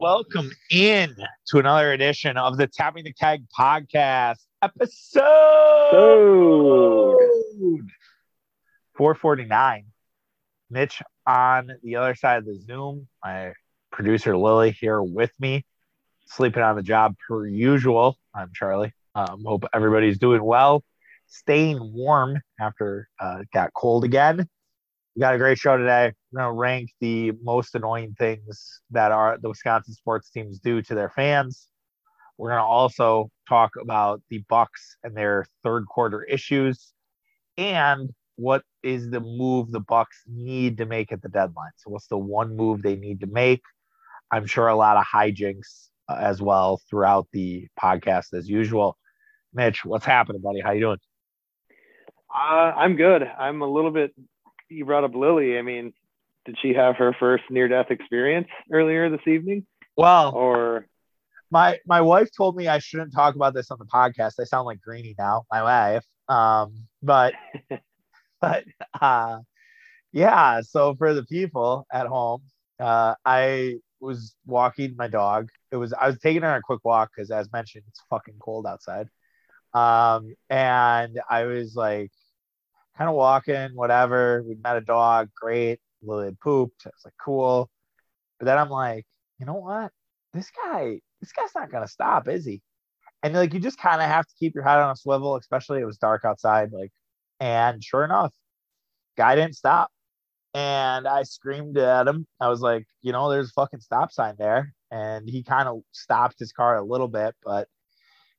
Welcome in to another edition of the Tapping the Keg podcast episode So, 449. Mitch on the other side of the Zoom. My producer Lily here with me, sleeping on the job per usual. I'm Charlie. Um, hope everybody's doing well, staying warm after uh, got cold again. We got a great show today. We're going to rank the most annoying things that are the Wisconsin sports teams do to their fans. We're going to also talk about the Bucks and their third quarter issues and what is the move the Bucks need to make at the deadline. So what's the one move they need to make? I'm sure a lot of hijinks uh, as well throughout the podcast as usual. Mitch, what's happening, buddy? How you doing? uh, I'm good. I'm a little bit. You brought up Lily. I mean, did she have her first near-death experience earlier this evening, Well, or my my wife told me I shouldn't talk about this on the podcast. I sound like Greeny now, my wife. Um, but but uh yeah, so for the people at home, uh I was walking my dog. It was I was taking her on a quick walk because as mentioned, it's fucking cold outside. Um, and I was like kind of walking, whatever. We met a dog, great. Lily had pooped. I was like, cool. But then I'm like, you know what? This guy, this guy's not gonna stop, is he? And like you just kind of have to keep your head on a swivel, especially it was dark outside. Like, and sure enough, guy didn't stop. And I screamed at him. I was like, you know, there's a fucking stop sign there. And he kind of stopped his car a little bit, but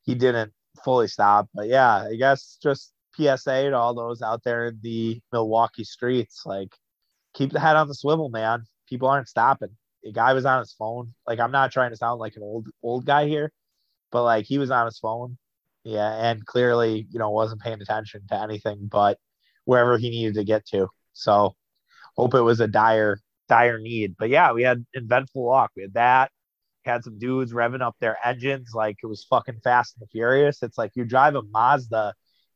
he didn't fully stop. But yeah, I guess just PSA to all those out there in the Milwaukee streets, like keep the head on the swivel, man. People aren't stopping. The guy was on his phone. Like I'm not trying to sound like an old old guy here, but like he was on his phone. Yeah, and clearly, you know, wasn't paying attention to anything but wherever he needed to get to. So hope it was a dire, dire need. But yeah, we had eventful walk. We had that. Had some dudes revving up their engines like it was fucking fast and furious. It's like you drive a Mazda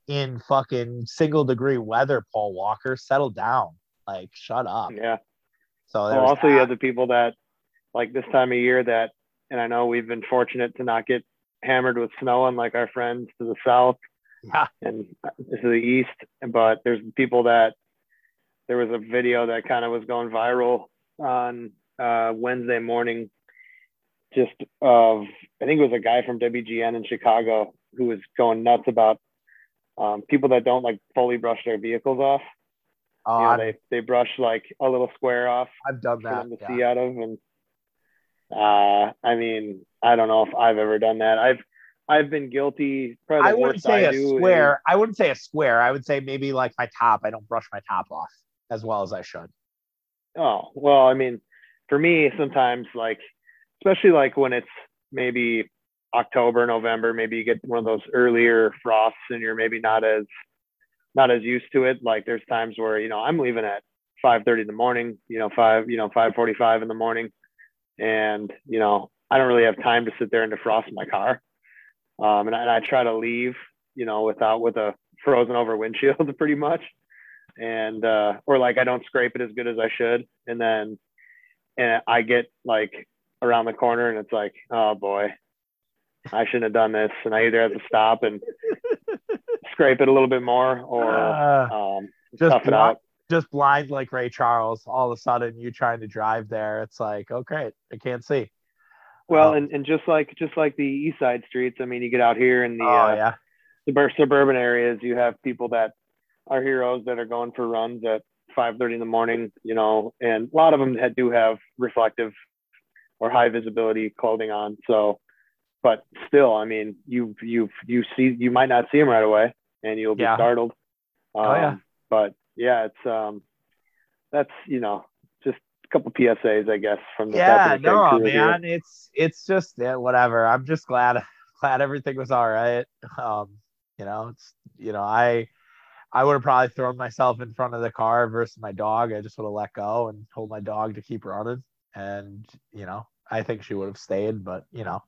in fucking single degree weather, Paul Walker. Settle down. Like, shut up. yeah. So Well, also you have the people that, like this time of year, that, and I know we've been fortunate to not get hammered with snow, unlike our friends to the south yeah, and to the east. But there's people that there was a video that kind of was going viral on uh, Wednesday morning, just of I think it was a guy from WGN in Chicago who was going nuts about um, people that don't like fully brush their vehicles off. oh, you know, they they brush like a little square off I've done for that. them to yeah. see out of, and uh, I mean, I don't know if I've ever done that. I've I've been guilty. Probably I wouldn't say I a do is- square. I wouldn't say a square. I would say maybe like my top. I don't brush my top off as well as I should. Oh, well, I mean, for me, sometimes like, especially like when it's maybe October, November, maybe you get one of those earlier frosts and you're maybe not as not as used to it. Like there's times where, you know, I'm leaving at 5:30 in the morning, you know, five, you know, 5:45 in the morning. And, you know, I don't really have time to sit there and defrost my car. Um, and, I, and I try to leave, you know, without with a frozen over windshield pretty much and uh, or like I don't scrape it as good as I should, and then and I get like around the corner and it's like, oh boy, I shouldn't have done this, and I either have to stop and scrape it a little bit more or Uh, um, just tough it out. just blind like Ray Charles. All of a sudden, you trying to drive there. It's like, oh great, I can't see. Well, um, and, and just like just like the east side streets, I mean, you get out here in the oh uh, yeah, subur- suburban areas, you have people that are heroes that are going for runs at 5:30 in the morning, you know, and a lot of them had, do have reflective or high visibility clothing on. So, but still, I mean, you you you see you might not see them right away, and you'll be Yeah. startled. Um, Oh, yeah. But yeah, it's um, that's you know just a couple PSAs, I guess, from the yeah. Tapping the Keg No, crew here. man, it's it's just yeah, whatever. I'm just glad glad everything was all right. Um, you know, it's you know, I I would have probably thrown myself in front of the car versus my dog. I just would have let go and told my dog to keep running. And, you know, I think she would have stayed, but you know,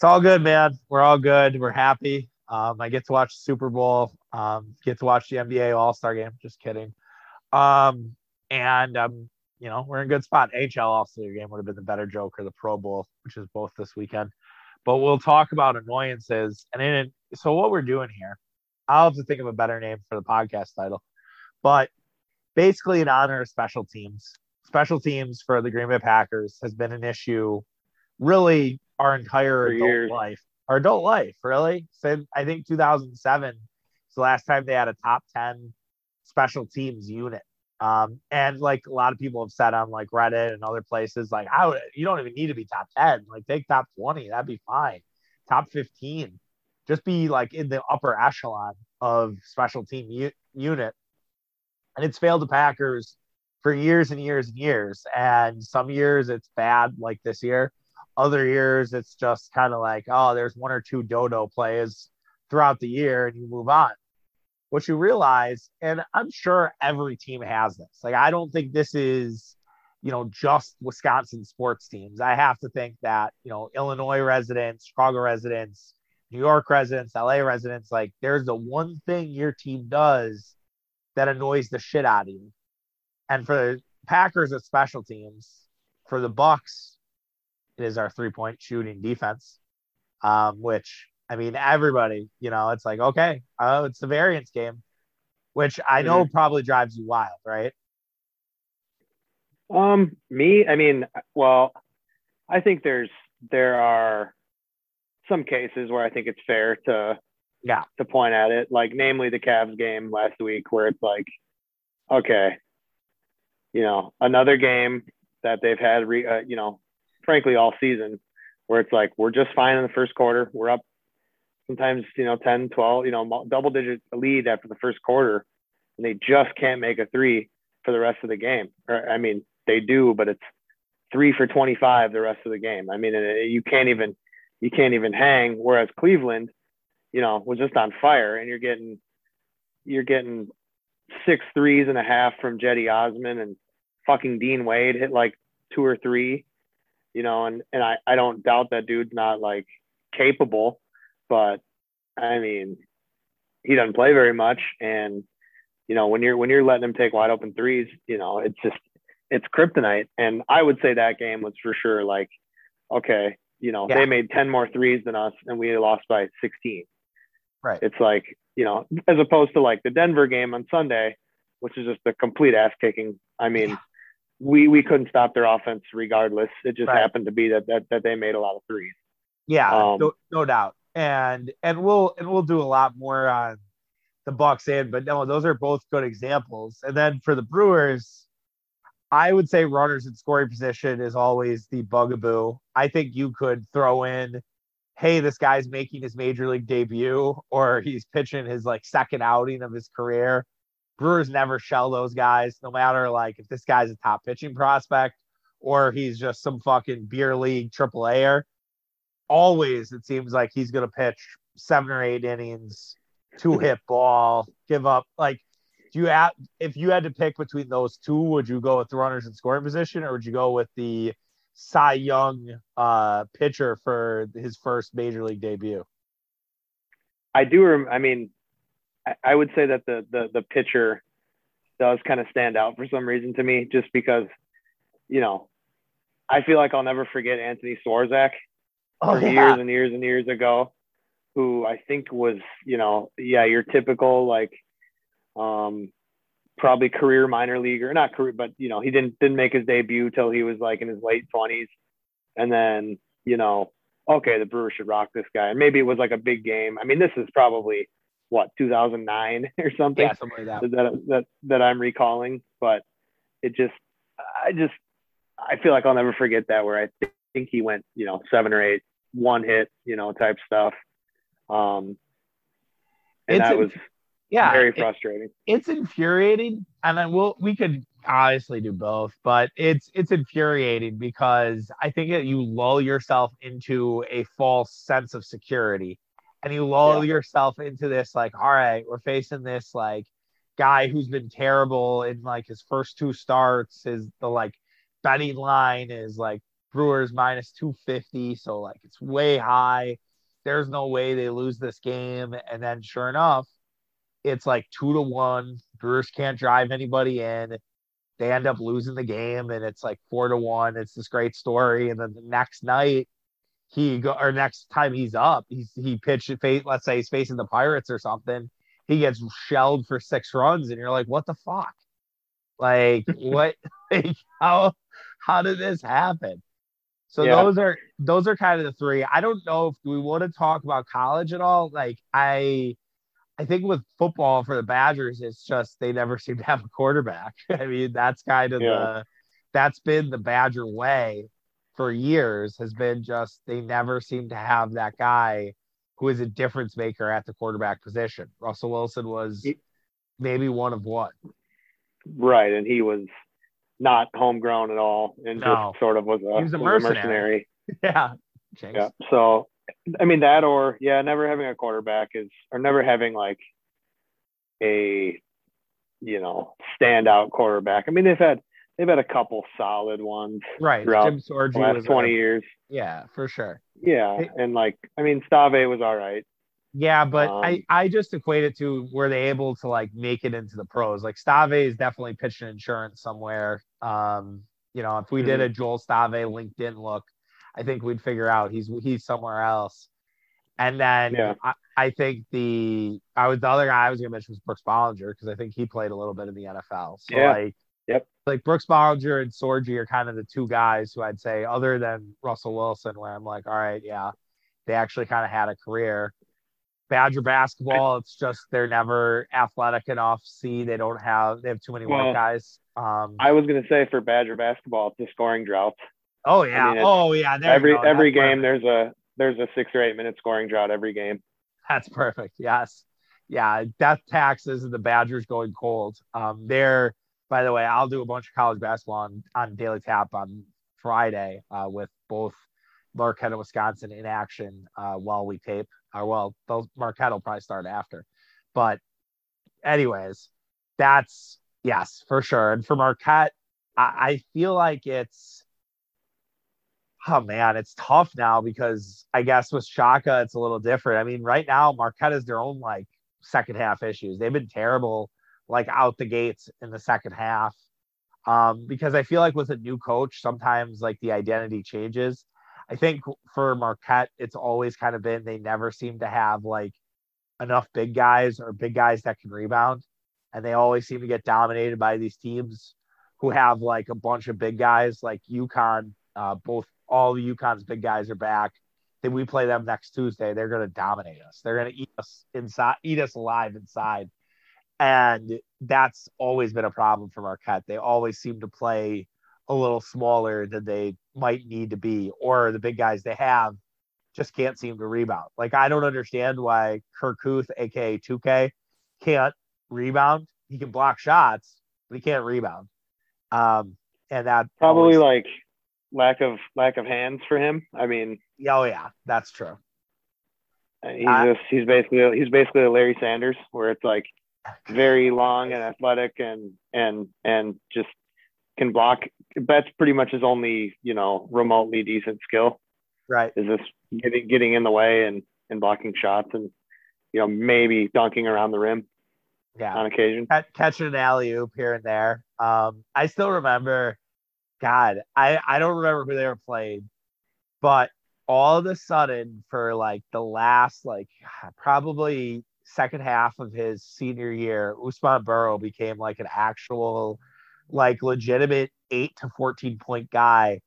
it's all good, man. We're all good. We're happy. Um, I get to watch the Super Bowl, um, get to watch the NBA All Star game. Just kidding. Um, and I'm you know, we're in good spot. HL also your game would have been the better joke or the Pro Bowl, which is both this weekend. But we'll talk about annoyances. And then, so what we're doing here, I'll have to think of a better name for the podcast title. But basically, in honor of special teams, special teams for the Green Bay Packers has been an issue really our entire For adult years. life. Our adult life, really. Since I think 2007 is the last time they had a top 10 special teams unit. Um, and like a lot of people have said on like Reddit and other places, like, I would, you don't even need to be top 10, like take top 20, that'd be fine. Top 15, just be like in the upper echelon of special team u- unit. And it's failed the Packers for years and years and years. And some years it's bad, like this year. Other years it's just kind of like, oh, there's one or two dodo plays throughout the year and you move on. What you realize, and I'm sure every team has this. Like, I don't think this is, you know, just Wisconsin sports teams. I have to think that, you know, Illinois residents, Chicago residents, New York residents, LA residents, like, there's the one thing your team does that annoys the shit out of you. And for the Packers as special teams, for the Bucks, it is our three point shooting defense, um, which I mean, everybody, you know, it's like, okay, oh, it's the variance game, which I know probably drives you wild, right? Um, me, I mean, well, I think there's there are some cases where I think it's fair to Yeah. to point at it, like namely the Cavs game last week, where it's like, okay, you know, another game that they've had, re, uh, you know, frankly all season, where it's like we're just fine in the first quarter, we're up sometimes you know 10, 12, you know, double digit lead after the first quarter, and they just can't make a three for the rest of the game. Or, I mean, they do, but it's three for 25 the rest of the game. I mean, you can't even you can't even hang. Whereas Cleveland, you know, was just on fire, and you're getting you're getting six threes and a half from Cedi Osman and fucking Dean Wade hit like two or three, you know, and and I I don't doubt that dude's not like capable, but I mean, he doesn't play very much, and you know when you're when you're letting him take wide open threes, you know, it's just it's kryptonite. And I would say that game was for sure like, okay, you know, Yeah. they made 10 more threes than us and we lost by 16. Right. It's like, you know, as opposed to like the Denver game on Sunday, which is just a complete ass kicking. I mean, Yeah. We we couldn't stop their offense regardless. It just Right. happened to be that, that that they made a lot of threes. Yeah, Um, no, no doubt. And and we'll and we'll do a lot more on the Bucks and but no, those are both good examples. And then for the Brewers, I would say runners in scoring position is always the bugaboo. I think you could throw in, hey, this guy's making his major league debut, or he's pitching his like second outing of his career. Brewers never shell those guys, no matter like if this guy's a top pitching prospect or he's just some fucking beer league triple A'er always it seems like he's going to pitch seven or eight innings, two hit ball, give up. Like, do you have, if you had to pick between those two, would you go with the runners in scoring position or would you go with the Cy Young uh, pitcher for his first major league debut? I do. Rem- I mean, I, would say that the the the pitcher does kind of stand out for some reason to me, just because, you know, I feel like I'll never forget Anthony Swarzak Oh, for years and years and years ago, who I think was, you know, yeah, your typical like, um, probably career minor leaguer, not career, but you know, he didn't didn't make his debut till he was like in his late twenties, and then you know, okay, the Brewers should rock this guy, and maybe it was like a big game. I mean, this is probably what 2009 or something Yeah, something like that. that that that I'm recalling, but it just I just I feel like I'll never forget that where I think he went, you know, seven or eight, one hit, you know, type stuff. Um and It's that was Yeah. very it- frustrating. it's infuriating and then we'll we could obviously do both but it's it's infuriating because i think that you lull yourself into a false sense of security and you lull yourself into this like all right we're facing this like guy who's been terrible in like his first two starts is the like betting line is like brewers minus 250 so like it's way high there's no way they lose this game and then sure enough it's like two to one. Brewers can't drive anybody in. they end up losing the game and it's like four to one. It's this great story. And then the next night, he go or next time he's up, he's he pitched face, let's say he's facing the Pirates or something. He gets shelled for six runs, and you're like, what the fuck? Like, what like how how did this happen? So yeah. those are those are kind of the three. I don't know if we want to talk about college at all. Like I I think with football for the Badgers, it's just they never seem to have a quarterback. I mean, that's kind of yeah. the that's been the Badger way for years has been just they never seem to have that guy who is a difference maker at the quarterback position. Russell Wilson was maybe one of one. Right, and he was not homegrown at all, and no. just sort of was a, he was a mercenary. mercenary. Yeah. Yeah. So, I mean that, or yeah, never having a quarterback is, or never having like a, you know, standout quarterback. I mean they've had they've had a couple solid ones right Jim Sorgi last 20 a, years. Yeah, for sure. Yeah, it, and like I mean Stave was all right. Yeah, but um, I, I just equate it to were they able to like make it into the pros? Like Stave is definitely pitching insurance somewhere. Um, you know, if we mm-hmm. did a Joel Stave LinkedIn look, I think we'd figure out he's he's somewhere else. And then yeah. I, I think the I was the other guy I was gonna mention was Brooks Bollinger because I think he played a little bit in the NFL. So yeah. like yep. Like Brooks Bollinger and Sorgi are kind of the two guys who I'd say, other than Russell Wilson, where I'm like, all right, yeah, they actually kind of had a career. Badger basketball, it's just they're never athletic enough. See, they don't have they have too many well, white guys. Um, I was gonna say for Badger basketball, it's a scoring drought. Oh yeah, I mean, oh yeah. every every game perfect. there's a there's a six or eight minute scoring drought every game. That's perfect. Yes, yeah. Death taxes and the Badgers going cold. Um, they're by the way, I'll do a bunch of college basketball on, on Daily Tap on Friday uh, with both Marquette and Wisconsin in action uh, while we tape. Or uh, well, those Marquette will probably start after. But, anyways, that's yes for sure. And for Marquette, I, I feel like it's oh man, it's tough now because I guess with Shaka it's a little different. I mean, right now Marquette is their own like second half issues. They've been terrible like out the gates in the second half. Um, because I feel like with a new coach, sometimes like the identity changes. I think for Marquette, it's always kind of been they never seem to have like enough big guys or big guys that can rebound. And they always seem to get dominated by these teams who have like a bunch of big guys like UConn. Uh, both all the UConn's big guys are back. Then we play them next Tuesday. They're going to dominate us. They're going to eat us inside, eat us alive inside. And that's always been a problem for Marquette. They always seem to play a little smaller than they might need to be, or the big guys they have just can't seem to rebound. Like I don't understand why Kur Kuath, aka 2K, can't rebound. He can block shots, but he can't rebound. Um, and that probably always... like lack of lack of hands for him. I mean, oh yeah, that's true. He's uh, just he's basically he's basically a Larry Sanders, where it's like very long and athletic and and and just can block. That's pretty much his only you know remotely decent skill. Right. Is this getting getting in the way and and blocking shots and you know maybe dunking around the rim. Yeah. On occasion. Catching an alley oop here and there. Um, I still remember. God, I I don't remember who they were playing, but all of a sudden for like the last like probably second half of his senior year, Usman Baro became like an actual, like legitimate eight to 14 point guy.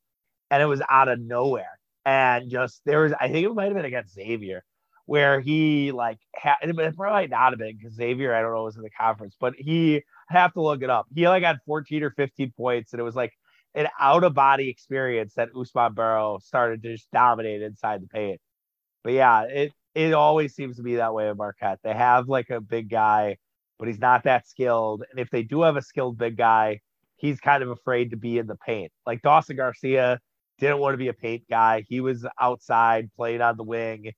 And it was out of nowhere. And just there was, I think it might have been against Xavier, where he like had it probably not have been because Xavier, I don't know, was in the conference, but he I have to look it up. He like had 14 or 15 points, and it was like an out of body experience that Usman Baro started to just dominate inside the paint. But yeah, it it always seems to be that way at Marquette. They have like a big guy, but he's not that skilled. And if they do have a skilled big guy, he's kind of afraid to be in the paint. Like Dawson Garcia didn't want to be a paint guy. He was outside playing on the wing.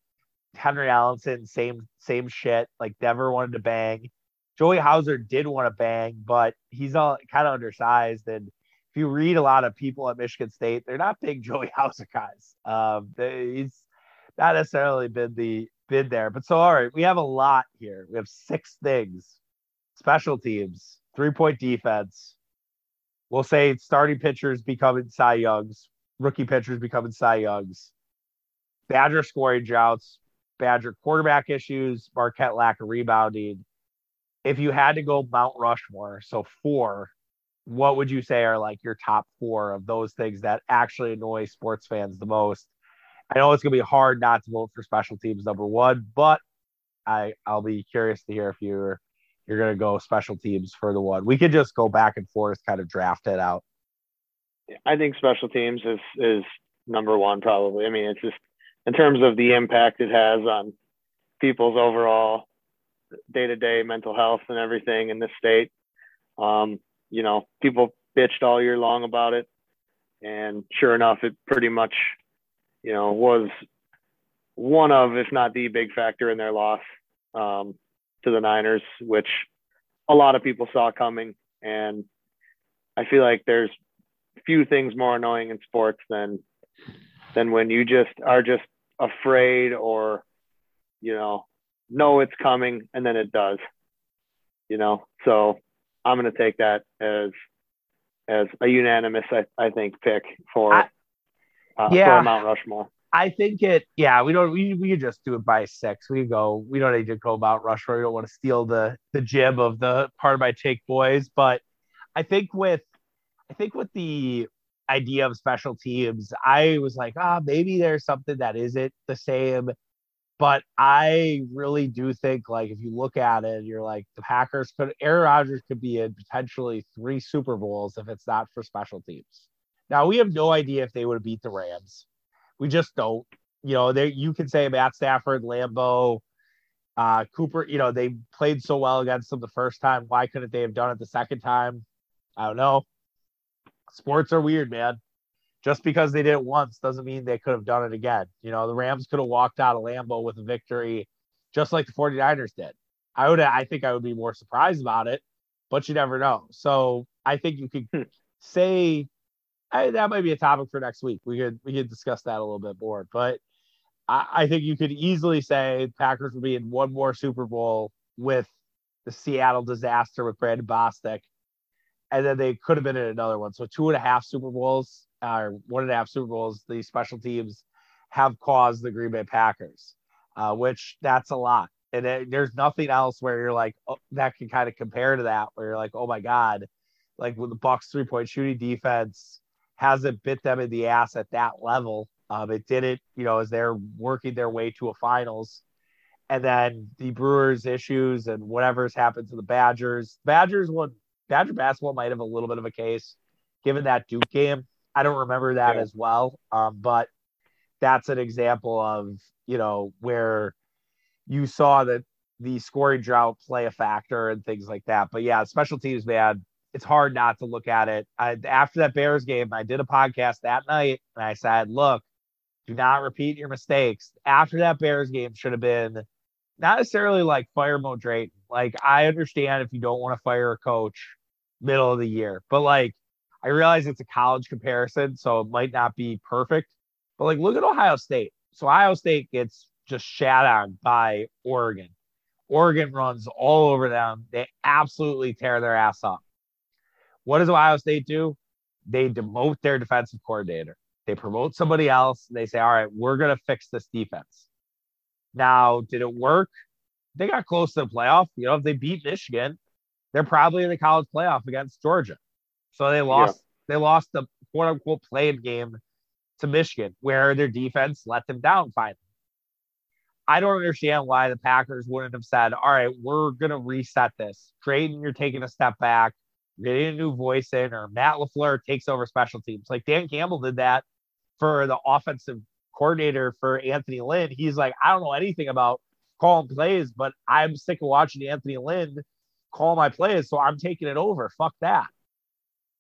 Henry Ellenson, same same shit. Like never wanted to bang. Joey Hauser did want to bang, but he's all kind of undersized. And if you read a lot of people at Michigan State, they're not big Joey Hauser guys. Um, they, he's not necessarily been the bid there. But so all right, we have a lot here. We have six things: special teams, three point defense, we'll say starting pitchers becoming Cy Youngs, rookie pitchers becoming Cy Youngs, Badger scoring droughts, Badger quarterback issues, Marquette lack of rebounding. If you had to go Mount Rushmore, so four, what would you say are like your top four of those things that actually annoy sports fans the most? I know it's gonna be hard not to vote for special teams number one, but I I'll be curious to hear if you're you're gonna go special teams for the one. We could just go back and forth, kind of draft it out. I think special teams is is number one probably. I mean, it's just in terms of the impact it has on people's overall day to day mental health and everything in this state. Um, you know, people bitched all year long about it. And sure enough, it pretty much, you know, was one of, if not the big factor in their loss um, to the Niners, which a lot of people saw coming. And I feel like there's few things more annoying in sports than than when you just are just afraid or you know know it's coming and then it does you know so i'm going to take that as as a unanimous i, I think pick for I, uh, yeah. mount rushmore I think it, yeah, we don't, we, we could just do it by six. We go, we don't need to go Mount Rushmore. We don't want to steal the, the jib of the part of my take boys. But I think with, I think with the idea of special teams, I was like, ah, maybe there's something that isn't the same. But I really do think, like, if you look at it, you're like, the Packers could, Aaron Rodgers could be in potentially three Super Bowls if it's not for special teams. Now, we have no idea if they would have beat the Rams. We just don't. You know, they you can say Matt Stafford, Lambeau, uh, Cooper, you know, they played so well against them the first time. Why couldn't they have done it the second time? I don't know. Sports are weird, man just because they did it once doesn't mean they could have done it again. You know, the Rams could have walked out of Lambeau with a victory just like the 49ers did. I would I think I would be more surprised about it, but you never know. So I think you could hmm. say I, that might be a topic for next week. We could we could discuss that a little bit more. But I, I think you could easily say Packers would be in one more Super Bowl with the Seattle disaster with Brandon Bostick, And then they could have been in another one. So two and a half Super Bowls or one and a half Super Bowls, the special teams have caused the Green Bay Packers, uh, which that's a lot. And it, there's nothing else where you're like oh, that can kind of compare to that, where you're like, oh my god, like with the Bucks three point shooting defense hasn't bit them in the ass at that level. Um, it did it, you know, as they're working their way to a finals. And then the Brewers issues and whatever's happened to the Badgers. Badgers one Badger basketball might have a little bit of a case given that Duke game. I don't remember that yeah. as well. Um, but that's an example of, you know, where you saw that the scoring drought play a factor and things like that. But yeah, special teams, man, it's hard not to look at it. I, after that Bears game, I did a podcast that night and I said, look, do not repeat your mistakes. After that Bears game should have been not necessarily like fire Mo Drayton. Like I understand if you don't want to fire a coach middle of the year, but like I realize it's a college comparison, so it might not be perfect. But like, look at Ohio State. So Ohio State gets just shat on by Oregon. Oregon runs all over them. They absolutely tear their ass up. What does Ohio State do? They demote their defensive coordinator. They promote somebody else. They say, all right, we're going to fix this defense. Now, did it work? They got close to the playoff. You know, if they beat Michigan, they're probably in the college playoff against Georgia. So they lost. Yeah. They lost the quote unquote playing game to Michigan, where their defense let them down finally. I don't understand why the Packers wouldn't have said, "All right, we're gonna reset this." Drayton, you're taking a step back. Getting a new voice in, or Matt LaFleur takes over special teams. Like Dan Campbell did that for the offensive coordinator for Anthony Lynn. He's like, I don't know anything about calling plays, but I'm sick of watching Anthony Lynn call my plays, so I'm taking it over. Fuck that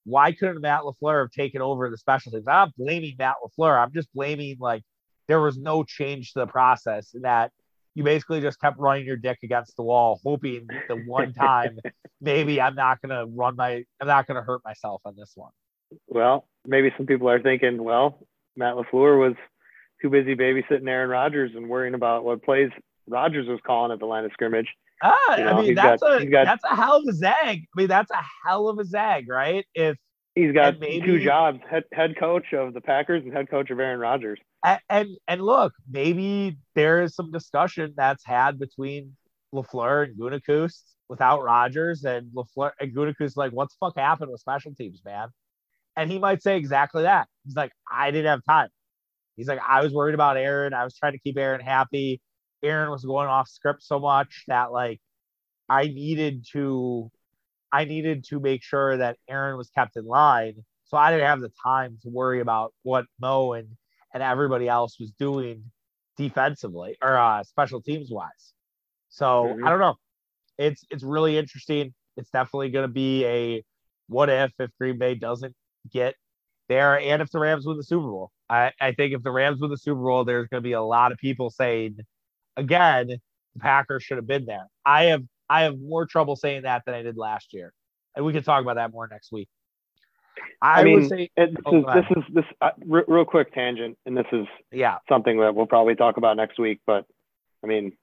why couldn't Matt LaFleur have taken over the special teams? I'm not blaming Matt LaFleur. I'm just blaming like there was no change to the process and that you basically just kept running your dick against the wall, hoping the one time maybe I'm not gonna run my I'm not gonna hurt myself on this one. Well, maybe some people are thinking, well, Matt LaFleur was too busy babysitting Aaron Rodgers and worrying about what plays Rodgers was calling at the line of scrimmage. Ah, you know, I mean that's got, a got, that's a hell of a zag. I mean that's a hell of a zag, right? If He's got maybe, two jobs: head head coach of the Packers and head coach of Aaron Rodgers. And, and and look, maybe there is some discussion that's had between Lafleur and Gutekunst without Rodgers, and Lafleur and Gutekunst like, what the fuck happened with special teams, man? And he might say exactly that. He's like, I didn't have time. He's like, I was worried about Aaron. I was trying to keep Aaron happy. Aaron was going off script so much that like I needed to I needed to make sure that Aaron was kept in line. So I didn't have the time to worry about what Mo and, and everybody else was doing defensively or uh, special teams wise. So mm-hmm. I don't know. It's it's really interesting. It's definitely going to be a what if if Green Bay doesn't get there and if the Rams win the Super Bowl. I, I think if the Rams win the Super Bowl, there's going to be a lot of people saying, again, the Packers should have been there. I have I have more trouble saying that than I did last year, and we can talk about that more next week. I, I mean, say, this, oh, is, this is this uh, real quick tangent, and this is yeah something that we'll probably talk about next week. But I mean,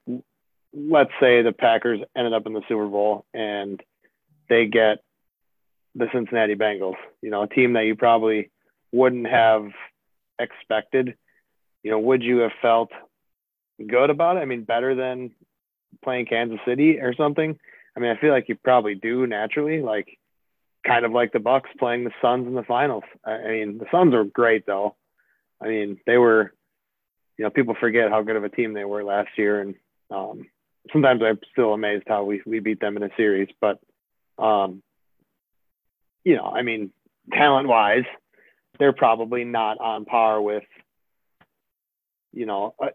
let's say the Packers ended up in the Super Bowl and they get the Cincinnati Bengals, you know, a team that you probably wouldn't have expected. You know, would you have felt good about it? I mean, better than playing Kansas City or something? I mean, I feel like you probably do naturally, like kind of like the Bucks playing the Suns in the finals. I mean, the Suns are great though. I mean, they were, you know, people forget how good of a team they were last year, and um, sometimes I'm still amazed how we we beat them in a series. But, um, you know, I mean, talent wise, they're probably not on par with you know a,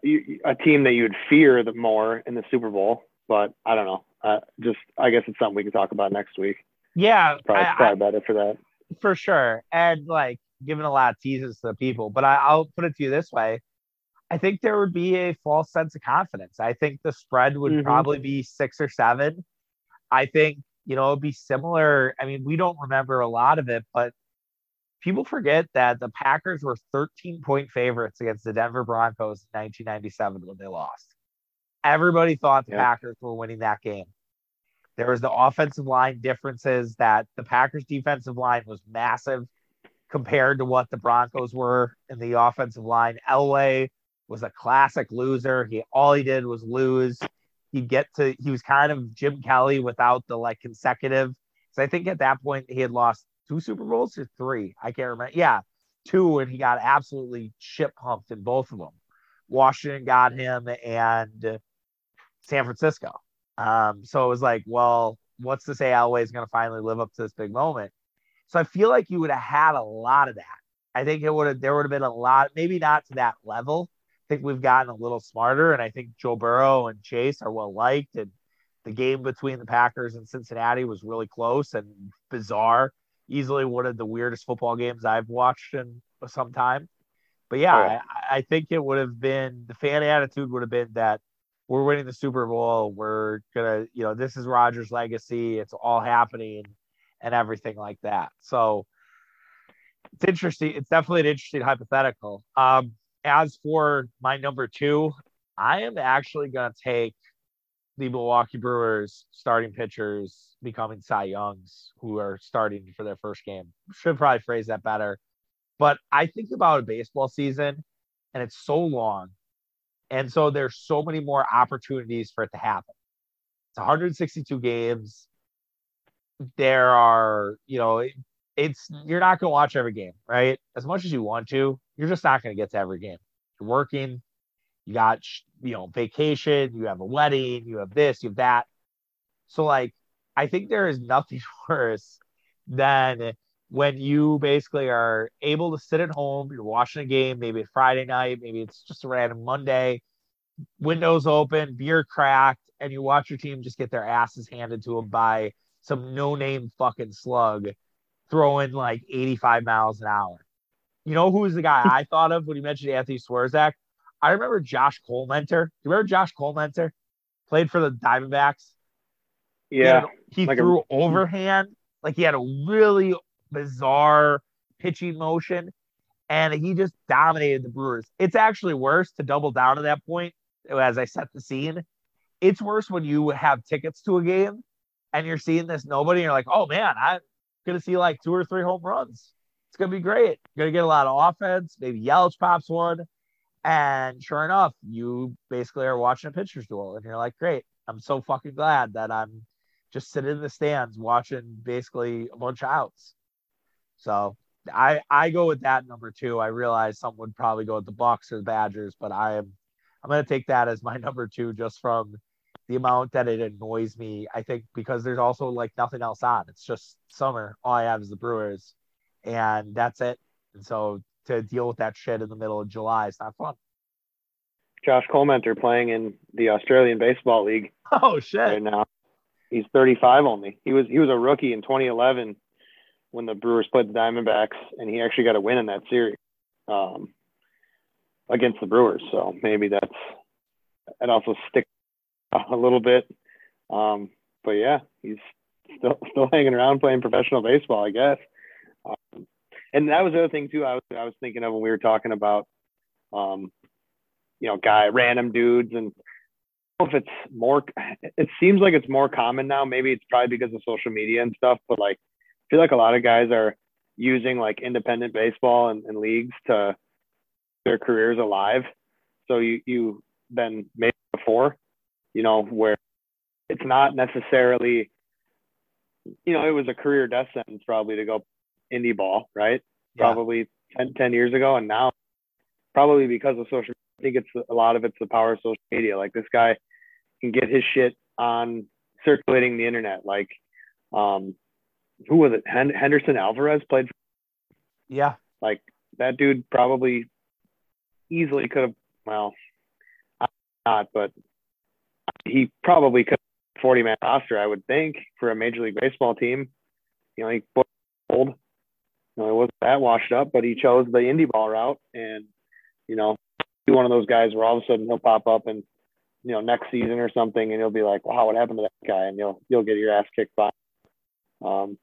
a team that you'd fear the more in the Super Bowl. But I don't know. Uh, just I guess it's something we can talk about next week. Yeah, probably, I, probably better for that. For sure, and like giving a lot of teases to the people. But I, I'll put it to you this way: I think there would be a false sense of confidence. I think the spread would mm-hmm. probably be six or seven. I think you know it'd be similar. I mean, we don't remember a lot of it, but people forget that the Packers were 13 point favorites against the Denver Broncos in 1997 when they lost. Everybody thought the Packers were winning that game. There was the offensive line differences that the Packers defensive line was massive compared to what the Broncos were in the offensive line. Elway was a classic loser. He all he did was lose. He'd get to he was kind of Jim Kelly without the like consecutive. So I think at that point he had lost two Super Bowls or three. I can't remember. Yeah, two, and he got absolutely shit pumped in both of them. Washington got him and San Francisco. Um, so it was like, well, what's to say Elway is going to finally live up to this big moment? So I feel like you would have had a lot of that. I think it would have there would have been a lot, maybe not to that level. I think we've gotten a little smarter, and I think Joe Burrow and Chase are well liked, and the game between the Packers and Cincinnati was really close and bizarre easily one of the weirdest football games I've watched in some time. But yeah, right. I, I, think it would have been the fan attitude would have been that we're winning the Super Bowl. We're gonna, you know, this is Rodgers' legacy. It's all happening and everything like that. So it's interesting. It's definitely an interesting hypothetical. Um, as for my number two, I am actually gonna take the Milwaukee Brewers starting pitchers becoming Cy Youngs who are starting for their first game. Should probably phrase that better. But I think about a baseball season and it's so long. And so there's so many more opportunities for it to happen. It's 162 games. There are, you know, it's mm-hmm. you're not going to watch every game, right? As much as you want to, you're just not going to get to every game. You're working, you got you know vacation you have a wedding you have this you have that. So like i think there is nothing worse than when you basically are able to sit at home you're watching a game maybe it's friday night maybe it's just a random monday windows open beer cracked and you watch your team just get their asses handed to them by some no name fucking slug throwing like 85 miles an hour. You know who's the guy i thought of when you mentioned anthony swarzak I remember Josh Collmenter. Do you remember Josh Collmenter? Played for the Diamondbacks. Yeah. He, he like threw a... overhand. Like he had a really bizarre pitching motion and he just dominated the Brewers. It's actually worse to double down to that point as I set the scene. It's worse when you have tickets to a game and you're seeing this nobody and you're like, oh man, I'm gonna see like two or three home runs. It's gonna be great. You're gonna get a lot of offense. Maybe Yelich pops one, and sure enough, you basically are watching a pitcher's duel, and you're like, great. I'm so fucking glad that I'm just sitting in the stands watching basically a bunch of outs. So I I go with that number two. I realize some would probably go with the Bucks or the Badgers, but I am I'm gonna take that as my number two just from the amount that it annoys me. I think because there's also like nothing else on. It's just summer. All I have is the Brewers, and that's it. And so to deal with that shit in the middle of July, it's not fun. Josh Collmenter playing in the Australian Baseball League. Oh shit! Right now, he's 35 only. He was he was a rookie in 2011 when the Brewers played the Diamondbacks, and he actually got a win in that series um, against the Brewers. So maybe that's it. Also stick a little bit, um, but yeah, he's still still hanging around playing professional baseball, I guess. Um, and that was the other thing too. I was I was thinking of when we were talking about, um, you know, guy random dudes and if it's more it seems like it's more common now maybe it's probably because of social media and stuff but like I feel like a lot of guys are using like independent baseball and, and leagues to their careers alive. So you you been made before, you know, where it's not necessarily, you know, it was a career death sentence probably to go indie ball, right? Yeah. Probably 10, 10 years ago, and now probably because of social. I think it's a lot of it's the power of social media. Like this guy can get his shit on circulating the internet. Like, um, who was it? Henderson Alvarez played. For, yeah. Like that dude probably easily could have, well, not, but he probably could 40 man roster, I would think, for a Major League Baseball team. You know, he. You know, he wasn't that washed up, but he chose the indie ball route and, you know, be one of those guys where all of a sudden he'll pop up and, you know, next season or something and you'll be like, wow, what happened to that guy? And you'll, you'll get your ass kicked by. Um,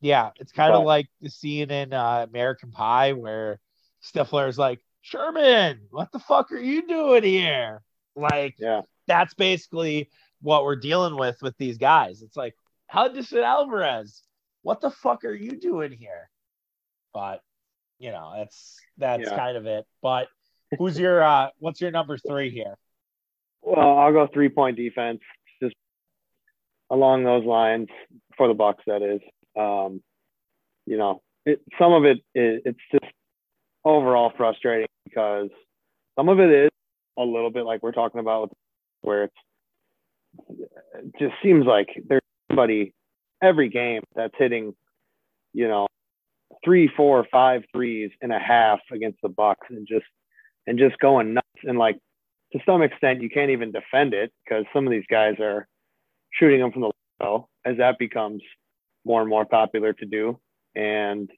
yeah, it's kind of like the scene in uh, American Pie where Stifler is like, Sherman, what the fuck are you doing here? Like, yeah, that's basically what we're dealing with with these guys. It's like, Henderson Alvarez, what the fuck are you doing here? But you know, that's that's yeah. kind of it. But who's your uh what's your number three here? Well, I'll go three point defense, just along those lines for the Bucks. That is, um, you know, it, some of it, it it's just overall frustrating because some of it is a little bit like we're talking about where it's it just seems like there's somebody every game that's hitting, you know, three, four, five threes and a half against the Bucks and just and just going nuts. And like to some extent you can't even defend it because some of these guys are shooting them from the low as that becomes more and more popular to do. And,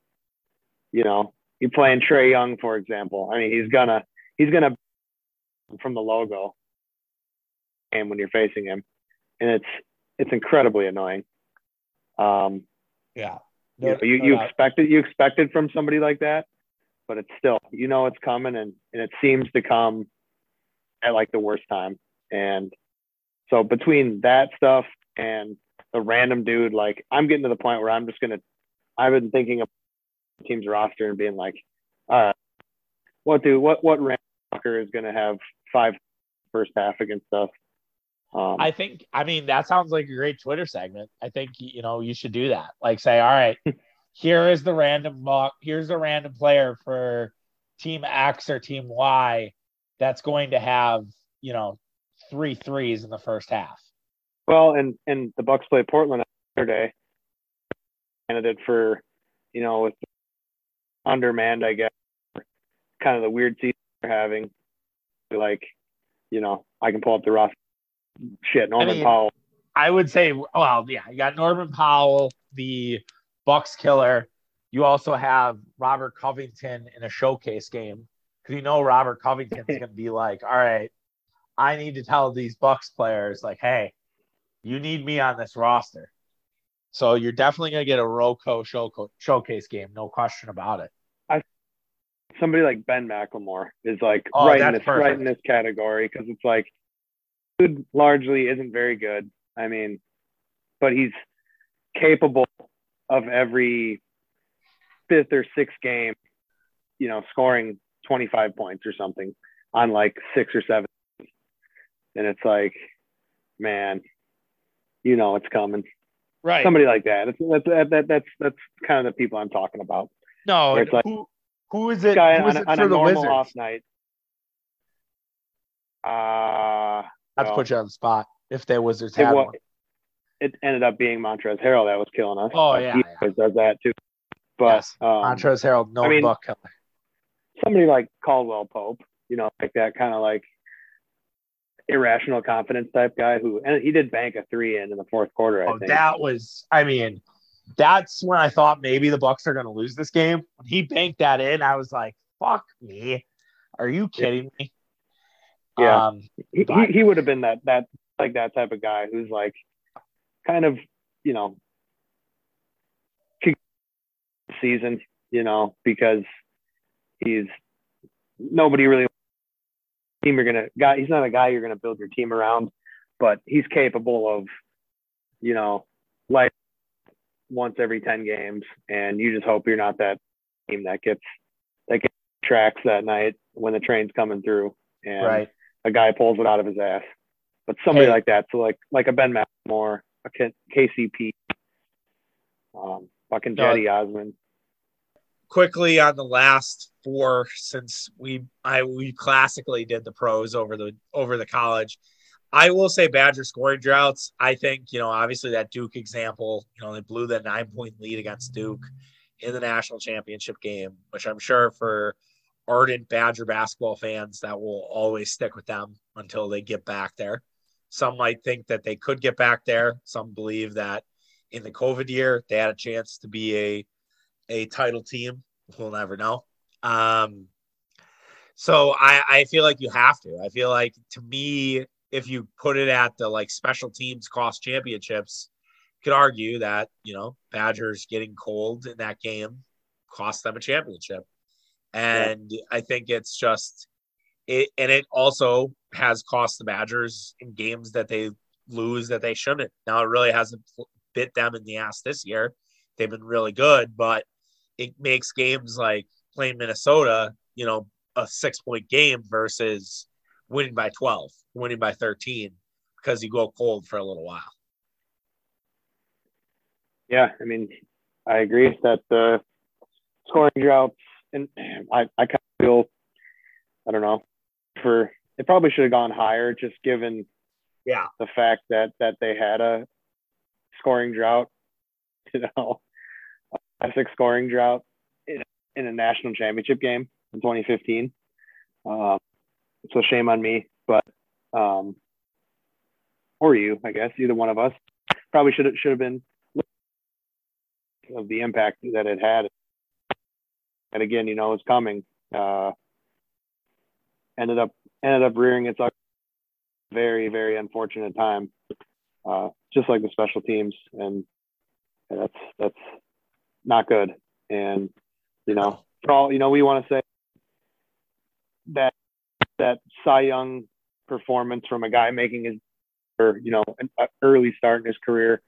you know, you playing Trae Young, for example. I mean, he's gonna he's gonna from the logo and when you're facing him. And it's it's incredibly annoying. Um yeah. No, you, know, you, you expect it you expect it from somebody like that, but it's still you know it's coming and, and it seems to come at like the worst time. And so between that stuff and the random dude. Like I'm getting to the point where I'm just gonna. I've been thinking of team's roster and being like, all right, what do what what random fucker is gonna have five first half against us? Um, I think. I mean, that sounds like a great Twitter segment. I think you know you should do that. Like say, all right, here is the random here's a random player for team X or team Y that's going to have you know three threes in the first half. Well, and and the Bucks play Portland Saturday. Candidate for, you know, with undermanned, I guess, kind of the weird season they're having. Like, you know, I can pull up the roster. Shit, Norman I mean, Powell. I would say, well, yeah, you got Norman Powell, the Bucks killer. You also have Robert Covington in a showcase game because you know Robert Covington's going to be like, all right, I need to tell these Bucks players, like, hey, you need me on this roster. So you're definitely going to get a Rocco show, showcase game, no question about it. I somebody like Ben McLemore is like oh, right in this perfect. right in this category because it's like dude largely isn't very good. I mean, but he's capable of every fifth or sixth game, you know, scoring 25 points or something on like six or seven. And it's like, man, you know it's coming. Right. Somebody like that. It's, that's that, that, that's that's kind of the people I'm talking about. No, it's like- who who is it? Guy who is on, it on for a the normal Wizards? off night. Uh, Not to put you on the spot. If the Wizards it, had wa- one. it ended up being Montrezl Harrell that was killing us. Oh, yeah, he yeah. does that too. But Yes. um, Montrezl Harrell, no I mean- book killer. somebody like Caldwell Pope, you know, like that kind of like irrational confidence type guy who, and he did bank a three in in the fourth quarter. I Oh, think. that was. I mean, that's when I thought maybe the Bucks are going to lose this game. When he banked that in, I was like, "Fuck me, are you kidding me?" Yeah. Um, he, But- he, he would have been that that like that type of guy who's like kind of you know season you know because he's nobody really team you're gonna guy he's not a guy you're gonna build your team around but he's capable of you know like once every 10 games and you just hope you're not that team that gets that gets tracks that night when the train's coming through and right. A guy pulls it out of his ass. But somebody Hey. like that, so like like a Ben McLemore, a K- KCP, um, fucking. Cedi Osman. quickly on the last four since we I we classically did the pros over the over the college. I will say Badger scoring droughts. I think, you know, obviously that Duke example, you know, they blew that nine point lead against Duke in the national championship game, which I'm sure for ardent Badger basketball fans that will always stick with them until they get back there. Some might think that they could get back there. Some believe that in the COVID year they had a chance to be a a title team. We'll never know. Um, so I, I feel like you have to. I feel like to me, if you put it at the like special teams cost championships, could argue that, you know, Badgers getting cold in that game cost them a championship. And I think it's just it and it also has cost the Badgers in games that they lose that they shouldn't. Now it really hasn't bit them in the ass this year. They've been really good, but it makes games like playing Minnesota, you know, a six point game versus winning by 12, winning by 13, because you go cold for a little while. Yeah, I mean, I agree that the scoring droughts, and I, I kind of feel, I don't know, for it probably should have gone higher, just given Yeah. the fact that that they had a scoring drought, you know, a classic scoring drought in, in a national championship game in 2015. Um, so shame on me, but um, or you, I guess, either one of us probably should have should have been of the impact that it had. And again, you know, it's coming. Uh, ended up ended up rearing its ugly very very unfortunate time, uh, just like the special teams, and that's that's not good. And you know, for all you know, we want to say that that Cy Young performance from a guy making his or you know an early start in his career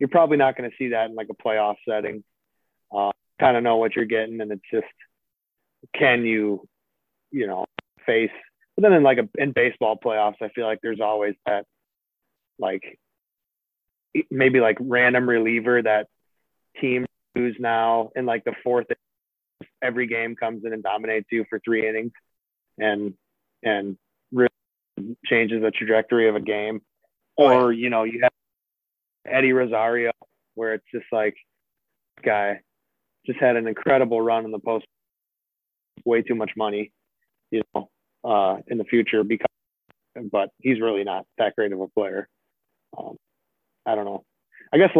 you're probably not going to see that in like a playoff setting. Uh, kind of know what you're getting, and it's just can you, you know, face. But then in like a in baseball playoffs, I feel like there's always that like maybe like random reliever that team who's now in like the fourth. Every game comes in and dominates you for three innings, and and really changes the trajectory of a game. Or you know you have Eddie Rosario, where it's just like guy just had an incredible run in the post, way too much money, you know, uh, in the future because, but he's really not that great of a player. Um, I don't know. I guess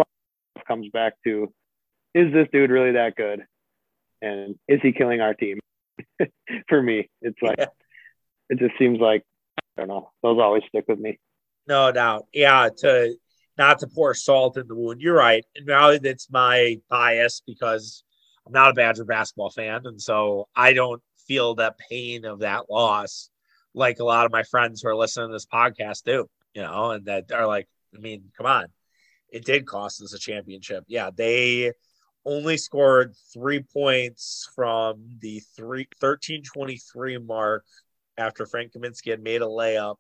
comes back to, is this dude really that good, and is he killing our team? For me, it's like Yeah. it just seems like I don't know. Those always stick with me. No doubt. Yeah, to not to pour salt in the wound. You're right. And now that's my bias because I'm not a Badger basketball fan. And so I don't feel that pain of that loss like a lot of my friends who are listening to this podcast do, you know, and that are like, I mean, come on. It did cost us a championship. Yeah, they only scored three points from the three, 1323 mark after Frank Kaminsky had made a layup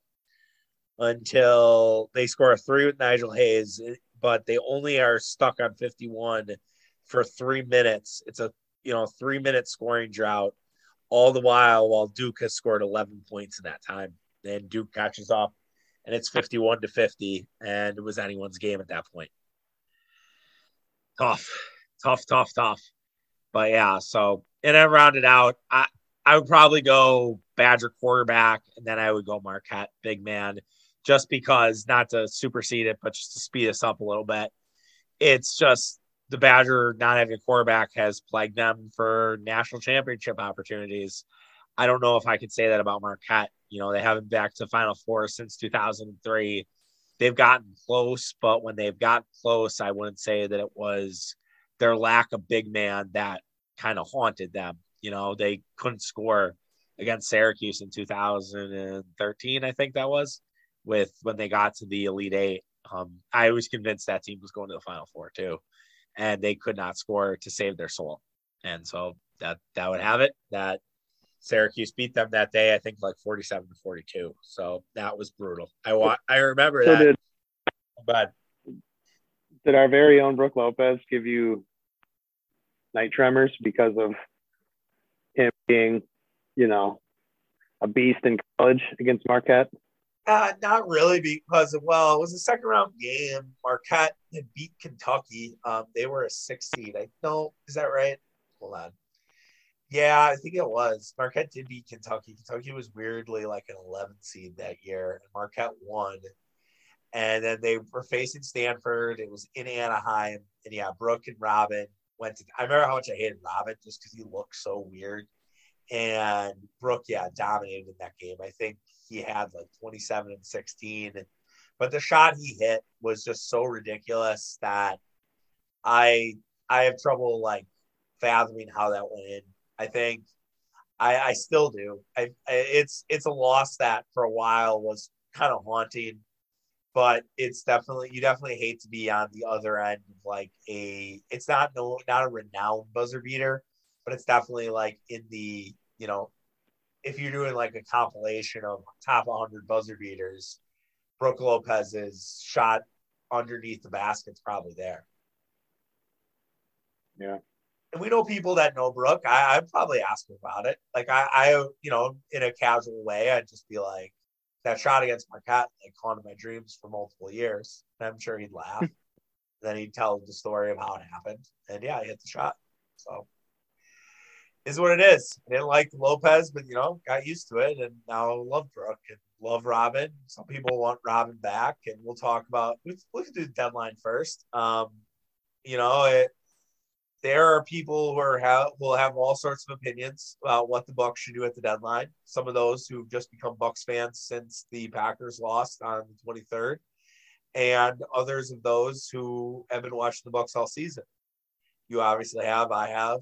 until they score a three with Nigel Hayes, but they only are stuck on 51 for three minutes. It's a you know three minute scoring drought. All the while, while Duke has scored 11 points in that time, and Duke catches up, and it's 51 to 50, and it was anyone's game at that point. Tough, tough, tough, tough. But yeah, so and then rounded out. I I would probably go Badger quarterback, and then I would go Marquette big man, just because not to supersede it, but just to speed us up a little bit. It's just the Badger not having a quarterback has plagued them for national championship opportunities. I don't know if I could say that about Marquette. You know, they haven't back to Final Four since 2003. They've gotten close, but when they've gotten close, I wouldn't say that it was their lack of big man that kind of haunted them. You know, they couldn't score against Syracuse in 2013, I think that was, with when they got to the Elite Eight. Um, I was convinced that team was going to the Final Four too and they could not score to save their soul. And so that that would have it that Syracuse beat them that day, I think like 47 to 42. So that was brutal. I want I remember so that. Did, oh, but did our very own Brook Lopez give you night tremors because of him being, you know, a beast in college against Marquette? Uh, not really because well, it was a second round game. Marquette had beat Kentucky. Um, they were a six seed. I know, is that right? Hold on. Yeah, I think it was. Marquette did beat Kentucky. Kentucky was weirdly like an 11 seed that year, and Marquette won. And then they were facing Stanford. It was in Anaheim, and yeah, Brooke and Robin went to. I remember how much I hated Robin just because he looked so weird. And Brooke, yeah, dominated in that game. I think he had like 27 and 16. But the shot he hit was just so ridiculous that I I have trouble like fathoming how that went in. I think I, I still do. I, I it's it's a loss that for a while was kind of haunting, but it's definitely you definitely hate to be on the other end of like a it's not no not a renowned buzzer beater, but it's definitely like in the you know if you're doing like a compilation of top 100 buzzer beaters, Brook Lopez's shot underneath the basket's probably there. Yeah. And we know people that know Brook. I, I'd probably ask him about it. Like I, I, you know, in a casual way, I'd just be like, that shot against Marquette like haunted my dreams for multiple years. And I'm sure he'd laugh. then he'd tell the story of how it happened. And yeah, he hit the shot. So is what it is. I didn't like Lopez, but you know, got used to it, and now love Brook and love Robin. Some people want Robin back, and we'll talk about. We, we can do the deadline first. Um, you know, it, there are people who are have will have all sorts of opinions about what the Bucks should do at the deadline. Some of those who've just become Bucks fans since the Packers lost on the twenty third, and others of those who have been watching the Bucks all season. You obviously have. I have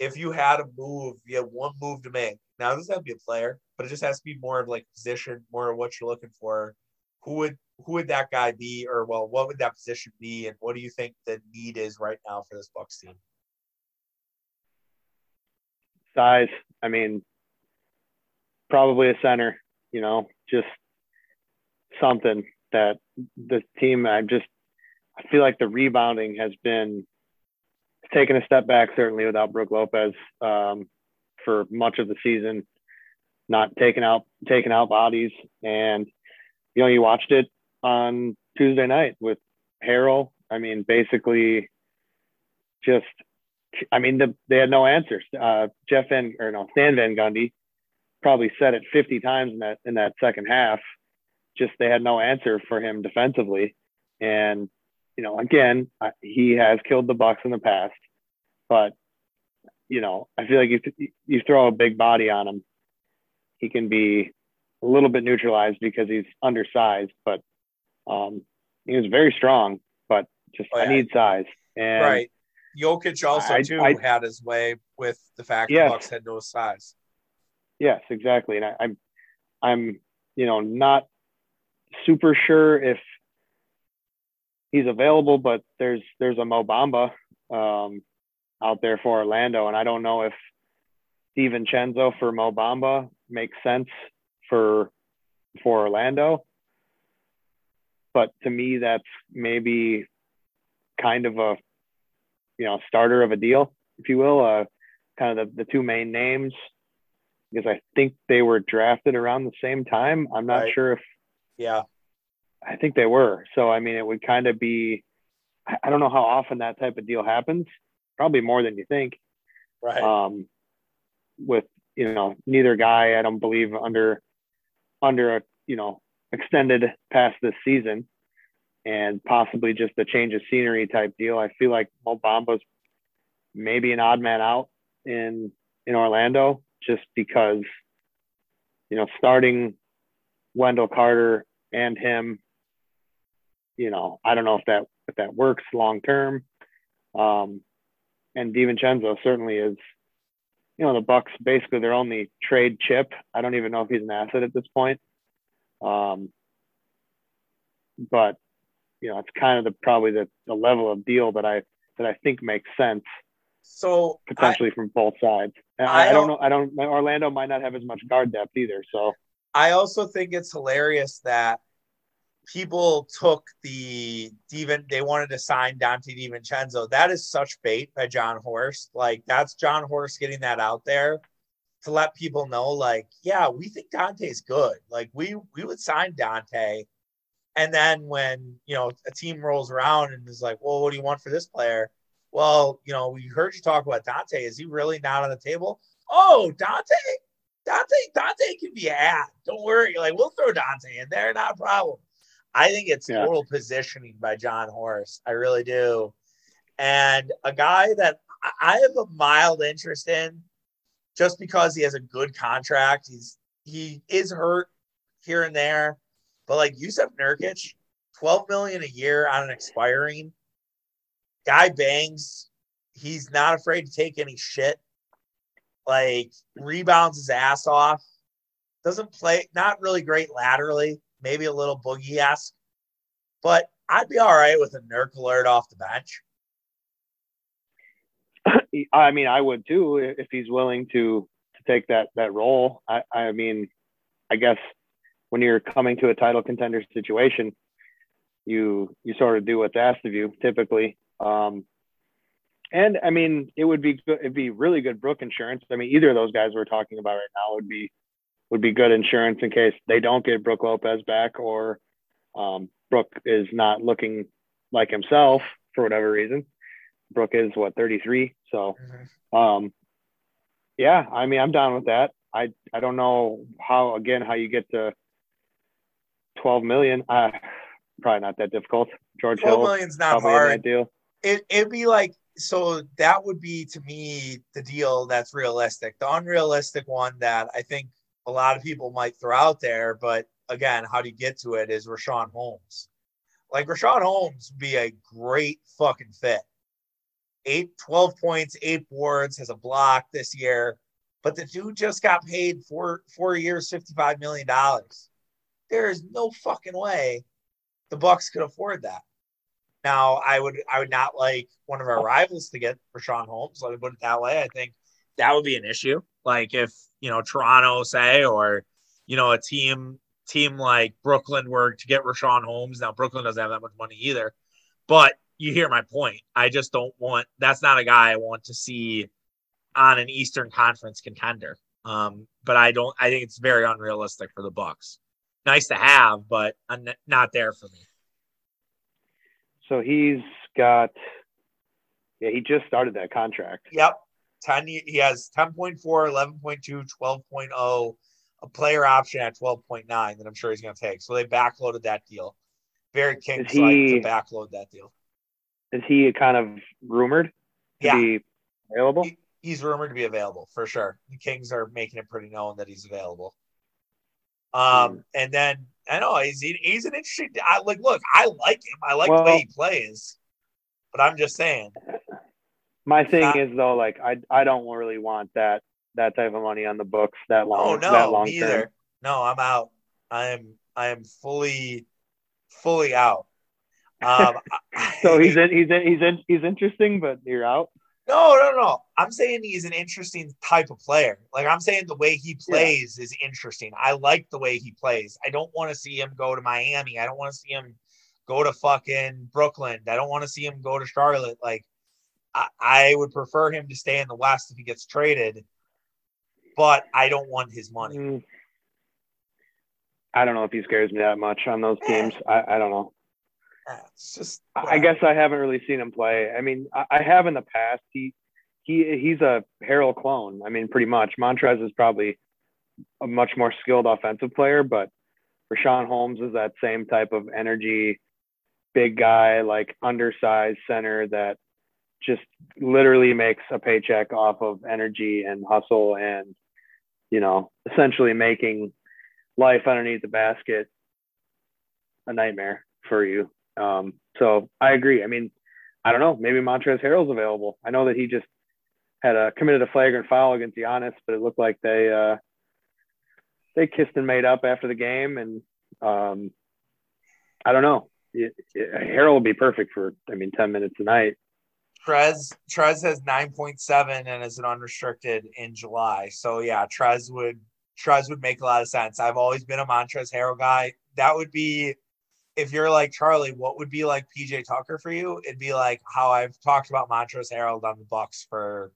if you had a move, you had one move to make. Now, this has to be a player, but it just has to be more of like position, more of what you're looking for. Who would who would that guy be, or well, what would that position be, and what do you think the need is right now for this Bucks team? Size. I mean, probably a center. You know, just something that the team. I'm just. I feel like the rebounding has been taken a step back certainly without Brook Lopez um, for much of the season, not taking out taking out bodies, and you know you watched it on Tuesday night with Harrell. I mean, basically, just I mean the, they had no answers. Uh, Jeff Van or no Stan Van Gundy probably said it 50 times in that in that second half. Just they had no answer for him defensively, and you know, again, he has killed the Bucks in the past, but you know, I feel like you you throw a big body on him, he can be a little bit neutralized because he's undersized, but um, he was very strong. But just oh, yeah. I need size. And right. Jokic also I, too I, had his way with the fact yes. the Bucks had no size. Yes, exactly. And I, I'm I'm you know not super sure if he's available, but there's there's a Mo Bamba um, out there for Orlando, and I don't know if DiVincenzo for Mo Bamba makes sense for for Orlando. But to me, that's maybe kind of a you know starter of a deal, if you will, uh, kind of the, the two main names because I think they were drafted around the same time. I'm not right. sure if yeah, I think they were. So I mean, it would kind of be I don't know how often that type of deal happens. Probably more than you think. Right. Um, with you know neither guy, I don't believe under under a you know extended past this season, and possibly just a change of scenery type deal. I feel like Mo Bamba's maybe an odd man out in in Orlando just because you know starting Wendell Carter and him you know I don't know if that if that works long term um and DiVincenzo certainly is you know the Bucks basically their only trade chip I don't even know if he's an asset at this point um but you know it's kind of the probably the, the level of deal that I that I think makes sense so potentially I, from both sides. I, I, don't know. I don't. Orlando might not have as much guard depth either. So I also think it's hilarious that people took the even they wanted to sign Donte DiVincenzo. That is such bait by Jon Horst. Like that's Jon Horst getting that out there to let people know, like, yeah, we think Donte's good. Like we we would sign Donte. And then when you know a team rolls around and is like, well, what do you want for this player? well, you know, we heard you talk about Donte. Is he really not on the table? Oh, Donte, Donte, Donte can be had. Don't worry. Like we'll throw Donte in there, not a problem. I think it's yeah. total positioning by Jon Horst. I really do. And a guy that I have a mild interest in, just because he has a good contract. He's he is hurt here and there, but like Jusuf Nurkic, 12 million a year on an expiring guy bangs. He's not afraid to take any shit. Like rebounds his ass off. Doesn't play, not really great laterally, maybe a little boogie esque, but I'd be all right with a Nurk alert off the bench. I mean, I would too if he's willing to to take that that role. I, I mean, I guess when you're coming to a title contender situation, you you sort of do what's asked of you typically. Um, and I mean, it would be good. It'd be really good Brook insurance. I mean, either of those guys we're talking about right now would be would be good insurance in case they don't get Brook Lopez back or um, Brook is not looking like himself for whatever reason. Brook is what 33, so mm-hmm. um, yeah. I mean, I'm down with that. I I don't know how again how you get to 12 million. Uh, probably not that difficult. George 12 Hill, million's not hard. Deal it it'd be like so that would be to me the deal that's realistic. The unrealistic one that I think a lot of people might throw out there, but again, how do you get to it is Richaun Holmes. Like Richaun Holmes be a great fucking fit. Eight, 12 points, eight boards, has a block this year. But the dude just got paid four four years, $55 million. There is no fucking way the Bucks could afford that. Now, I would I would not like one of our rivals to get Richaun Holmes. Let me put it that way. I think that would be an issue. Like if you know Toronto, say, or you know a team team like Brooklyn were to get Richaun Holmes. Now Brooklyn doesn't have that much money either, but you hear my point. I just don't want. That's not a guy I want to see on an Eastern Conference contender. Um, but I don't. I think it's very unrealistic for the Bucks. Nice to have, but not there for me. So he's got, yeah, he just started that contract. Yep. 10, he has 10.4, 11.2, 12.0, a player option at 12.9 that I'm sure he's going to take. So they backloaded that deal. Very king he, to backload that deal. Is he kind of rumored to yeah. be available? He, he's rumored to be available for sure. The Kings are making it pretty known that he's available. Um, hmm. and then I know he's he's an interesting. I like look. I like him. I like well, the way he plays, but I'm just saying. My thing not, is though, like I I don't really want that that type of money on the books that long. Oh no, that long me term. either. No, I'm out. I'm I am fully fully out. Um, so he's in, he's in, he's in, he's interesting, but you're out. No, no, no. I'm saying he's an interesting type of player. Like I'm saying the way he plays yeah. is interesting. I like the way he plays. I don't want to see him go to Miami. I don't want to see him go to fucking Brooklyn. I don't want to see him go to Charlotte. Like I, I would prefer him to stay in the West if he gets traded, but I don't want his money. Mm. I don't know if he scares me that much on those eh. teams. I, I don't know. It's just. I guess I haven't really seen him play. I mean, I, I have in the past. He he he's a Harrell clone. I mean, pretty much. Montrez is probably a much more skilled offensive player, but Richaun Holmes is that same type of energy, big guy, like undersized center that just literally makes a paycheck off of energy and hustle and you know essentially making life underneath the basket a nightmare for you um, so I agree. I mean, I don't know. Maybe Montrezl Harrell's available. I know that he just had a committed a flagrant foul against Giannis, but it looked like they uh, they kissed and made up after the game, and um, I don't know. Harrell would be perfect for, I mean, ten minutes a night. Trez Trez has nine point seven and is an unrestricted in July. So yeah, Trez would Trez would make a lot of sense. I've always been a Montrezl Harrell guy. That would be if you're like Charlie, what would be like PJ Tucker for you? It'd be like how I've talked about Montrezl Harrell on the Bucks for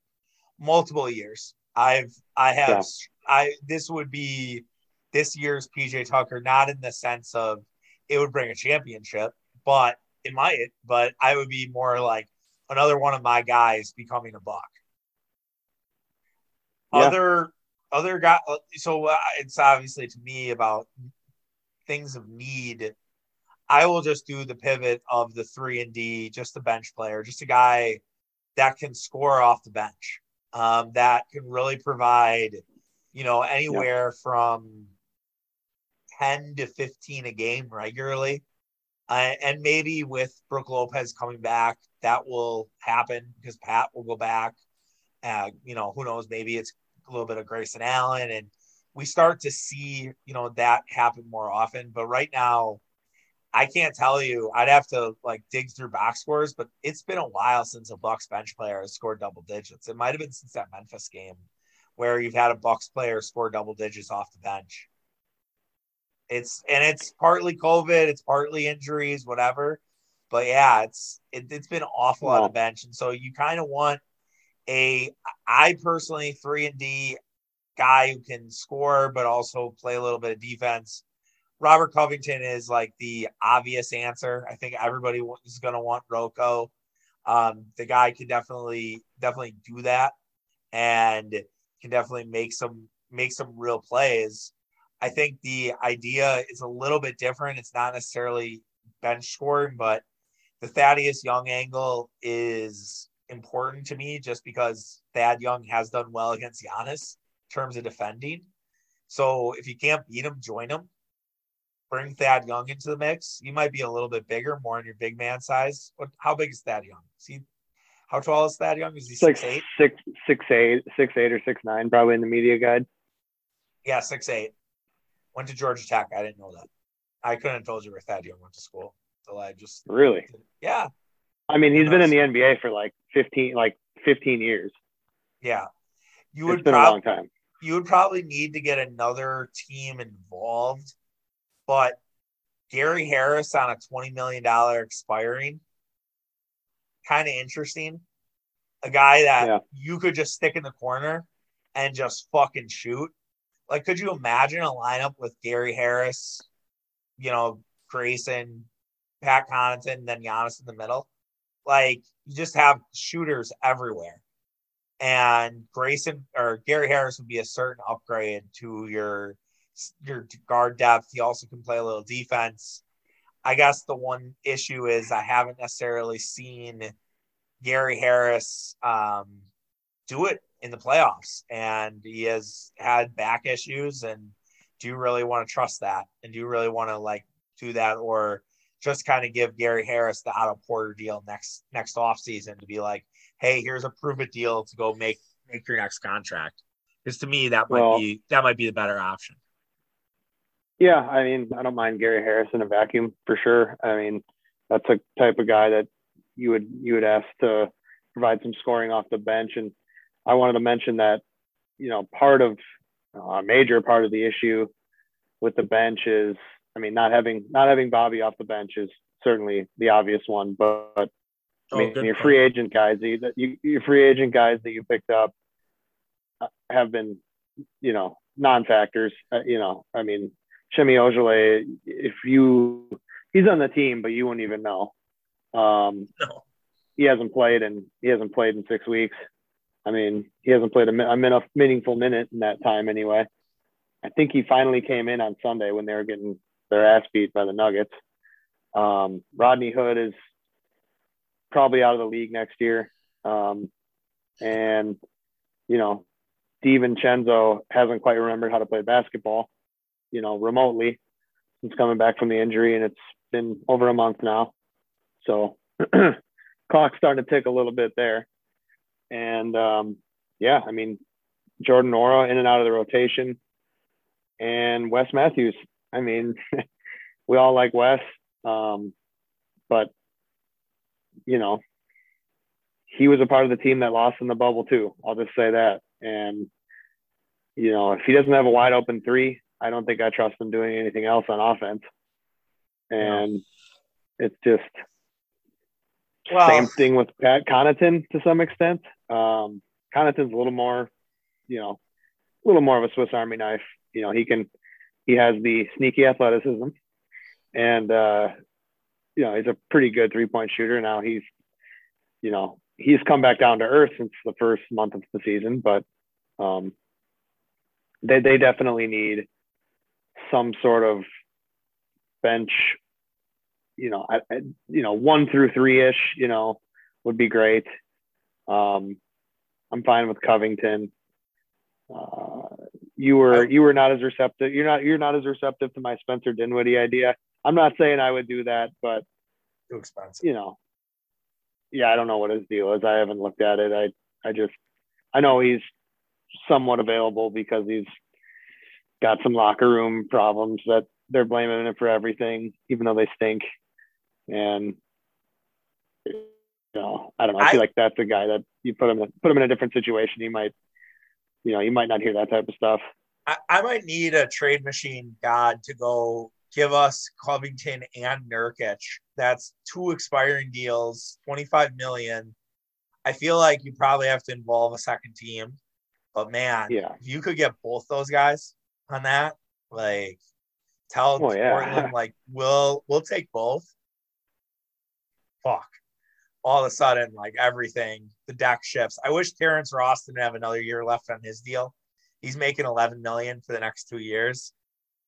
multiple years. I've I have yeah. I this would be this year's PJ Tucker, not in the sense of it would bring a championship, but it might. But I would be more like another one of my guys becoming a buck. Yeah. Other other guy, so uh, it's obviously to me about things of need I will just do the pivot of the three and D, just a bench player, just a guy that can score off the bench, um, that can really provide, you know, anywhere yep. from 10 to 15 a game regularly. Uh, and maybe with Brook Lopez coming back, that will happen because Pat will go back. Uh, you know, who knows? Maybe it's a little bit of Grayson Allen, and we start to see, you know, that happen more often. But right now, I can't tell you. I'd have to like dig through box scores, but it's been a while since a Bucks bench player has scored double digits. It might have been since that Memphis game where you've had a Bucks player score double digits off the bench. It's and it's partly COVID, it's partly injuries, whatever. But yeah, it's it, has been awful on the bench, and so you kind of want a. I personally three and D guy who can score but also play a little bit of defense Robert Covington is like the obvious answer. I think everybody is going to want Rocco. Um, the guy can definitely definitely do that, and can definitely make some make some real plays. I think the idea is a little bit different. It's not necessarily bench scoring, but the Thaddeus Young angle is important to me just because Thad Young has done well against Giannis in terms of defending. So if you can't beat him, join him bring Thad Young into the mix. You might be a little bit bigger, more in your big man size. What? How big is Thad Young? Is he? How tall is Thad Young? Is he six like eight? Six six eight, six eight or six nine, probably in the media guide. Yeah, six eight. Went to Georgia Tech. I didn't know that. I couldn't have told you where Thad Young went to school. So I just really. Yeah. I mean, he's been in the NBA for like fifteen, like fifteen years. Yeah, you would. It's been prob- a long time. You would probably need to get another team involved but Gary Harris on a $20 million expiring, kind of interesting. A guy that yeah. you could just stick in the corner and just fucking shoot. Like, could you imagine a lineup with Gary Harris, you know, Grayson, Pat Connaughton, then Giannis in the middle? Like, you just have shooters everywhere. And Grayson or Gary Harris would be a certain upgrade to your your guard depth. He also can play a little defense. I guess the one issue is I haven't necessarily seen Gary Harris um, do it in the playoffs, and he has had back issues. And do you really want to trust that? And do you really want to like do that, or just kind of give Gary Harris the Otto Porter deal next next off season to be like, hey, here's a prove it deal to go make make your next contract? Because to me, that might well, be that might be the better option. Yeah, I mean, I don't mind Gary Harris in a vacuum for sure. I mean, that's a type of guy that you would you would ask to provide some scoring off the bench. And I wanted to mention that, you know, part of uh, a major part of the issue with the bench is, I mean, not having not having Bobby off the bench is certainly the obvious one, but, but I oh, mean, oh, your free agent guys that you, your free agent guys that you picked up uh, have been, you know, non-factors. Uh, you know, I mean, Semi Ojeleye, if you he's on the team, but you wouldn't even know. Um, no. He hasn't played and he hasn't played in six weeks. I mean, he hasn't played a, a meaningful minute in that time anyway. I think he finally came in on Sunday when they were getting their ass beat by the Nuggets. Um, Rodney Hood is probably out of the league next year. Um, and, you know, DiVincenzo hasn't quite remembered how to play basketball, you know, remotely since coming back from the injury. And it's been over a month now. So clock's starting to tick a little bit there. And um, yeah, I mean, Jordan Nwora in and out of the rotation and Wes Matthews. I mean, we all like Wes, um, but you know, he was a part of the team that lost in the bubble too. I'll just say that. And you know, if he doesn't have a wide open three, I don't think I trust him doing anything else on offense. And no. it's just well, same thing with Pat Connaughton to some extent. Um, Connaughton's a little more, you know, a little more of a Swiss Army knife. You know, he can, he has the sneaky athleticism, and uh, you know, he's a pretty good three point shooter. Now he's, you know, he's come back down to earth since the first month of the season, but um, they they definitely need some sort of bench you know, I, I, you know, one through three ish, you know, would be great. Um, I'm fine with Covington. Uh, you were you were not as receptive. You're not you're not as receptive to my Spencer Dinwiddie idea. I'm not saying I would do that, but too expensive. You know, yeah, I don't know what his deal is. I haven't looked at it. I I just I know he's somewhat available because he's got some locker room problems that they're blaming him for everything, even though they stink. And you know, I don't know. I feel I, like that's a guy that you put him in, put him in a different situation. He might, you know, you might not hear that type of stuff. I, I might need a trade machine god to go give us Covington and Nurkic. That's two expiring deals, 25 million. I feel like you probably have to involve a second team. But man, yeah, if you could get both those guys on that, like tell oh, yeah. Portland, like, we'll we'll take both fuck. All of a sudden, like everything, the deck shifts. I wish Terrence Ross didn't have another year left on his deal. He's making 11 million for the next two years.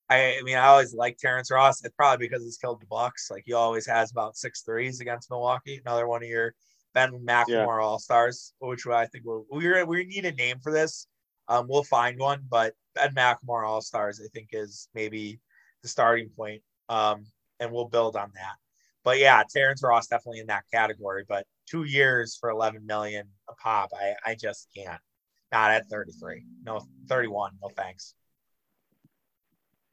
I, I mean, I always like Terrence Ross. It's probably because he's killed the Bucks. Like he always has about six threes against Milwaukee. Another one of your Ben McLemore yeah. All Stars, which I think we're, we we need a name for this. Um, we'll find one, but Ben McLemore All Stars, I think, is maybe the starting point. Um, and we'll build on that but yeah, Terrence Ross definitely in that category. But two years for 11 million a pop, I, I just can't. Not at 33. No, 31. No thanks.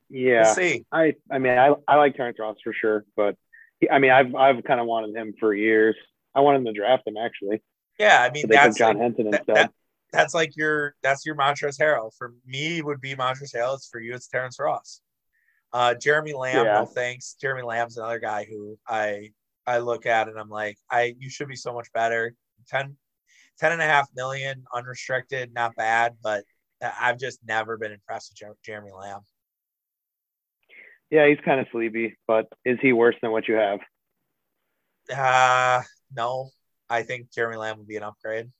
Yeah. We'll see. I, I mean, I, I like Terrence Ross for sure, but he, I mean, I've, I've kind of wanted him for years. I wanted to draft him actually. Yeah. I mean, that's John like, Henson that, that, that's like your, that's your Montrezl Harrell. For me, would be Montrezl Harrell. It's for you, it's Terrence Ross. Uh, Jeremy Lamb, yeah. no thanks. Jeremy Lamb's another guy who I I look at and I'm like, I you should be so much better. 10, 10 and a half million unrestricted, not bad, but I've just never been impressed with Jeremy Lamb. Yeah, he's kind of sleepy, but is he worse than what you have? Uh no. I think Jeremy Lamb would be an upgrade.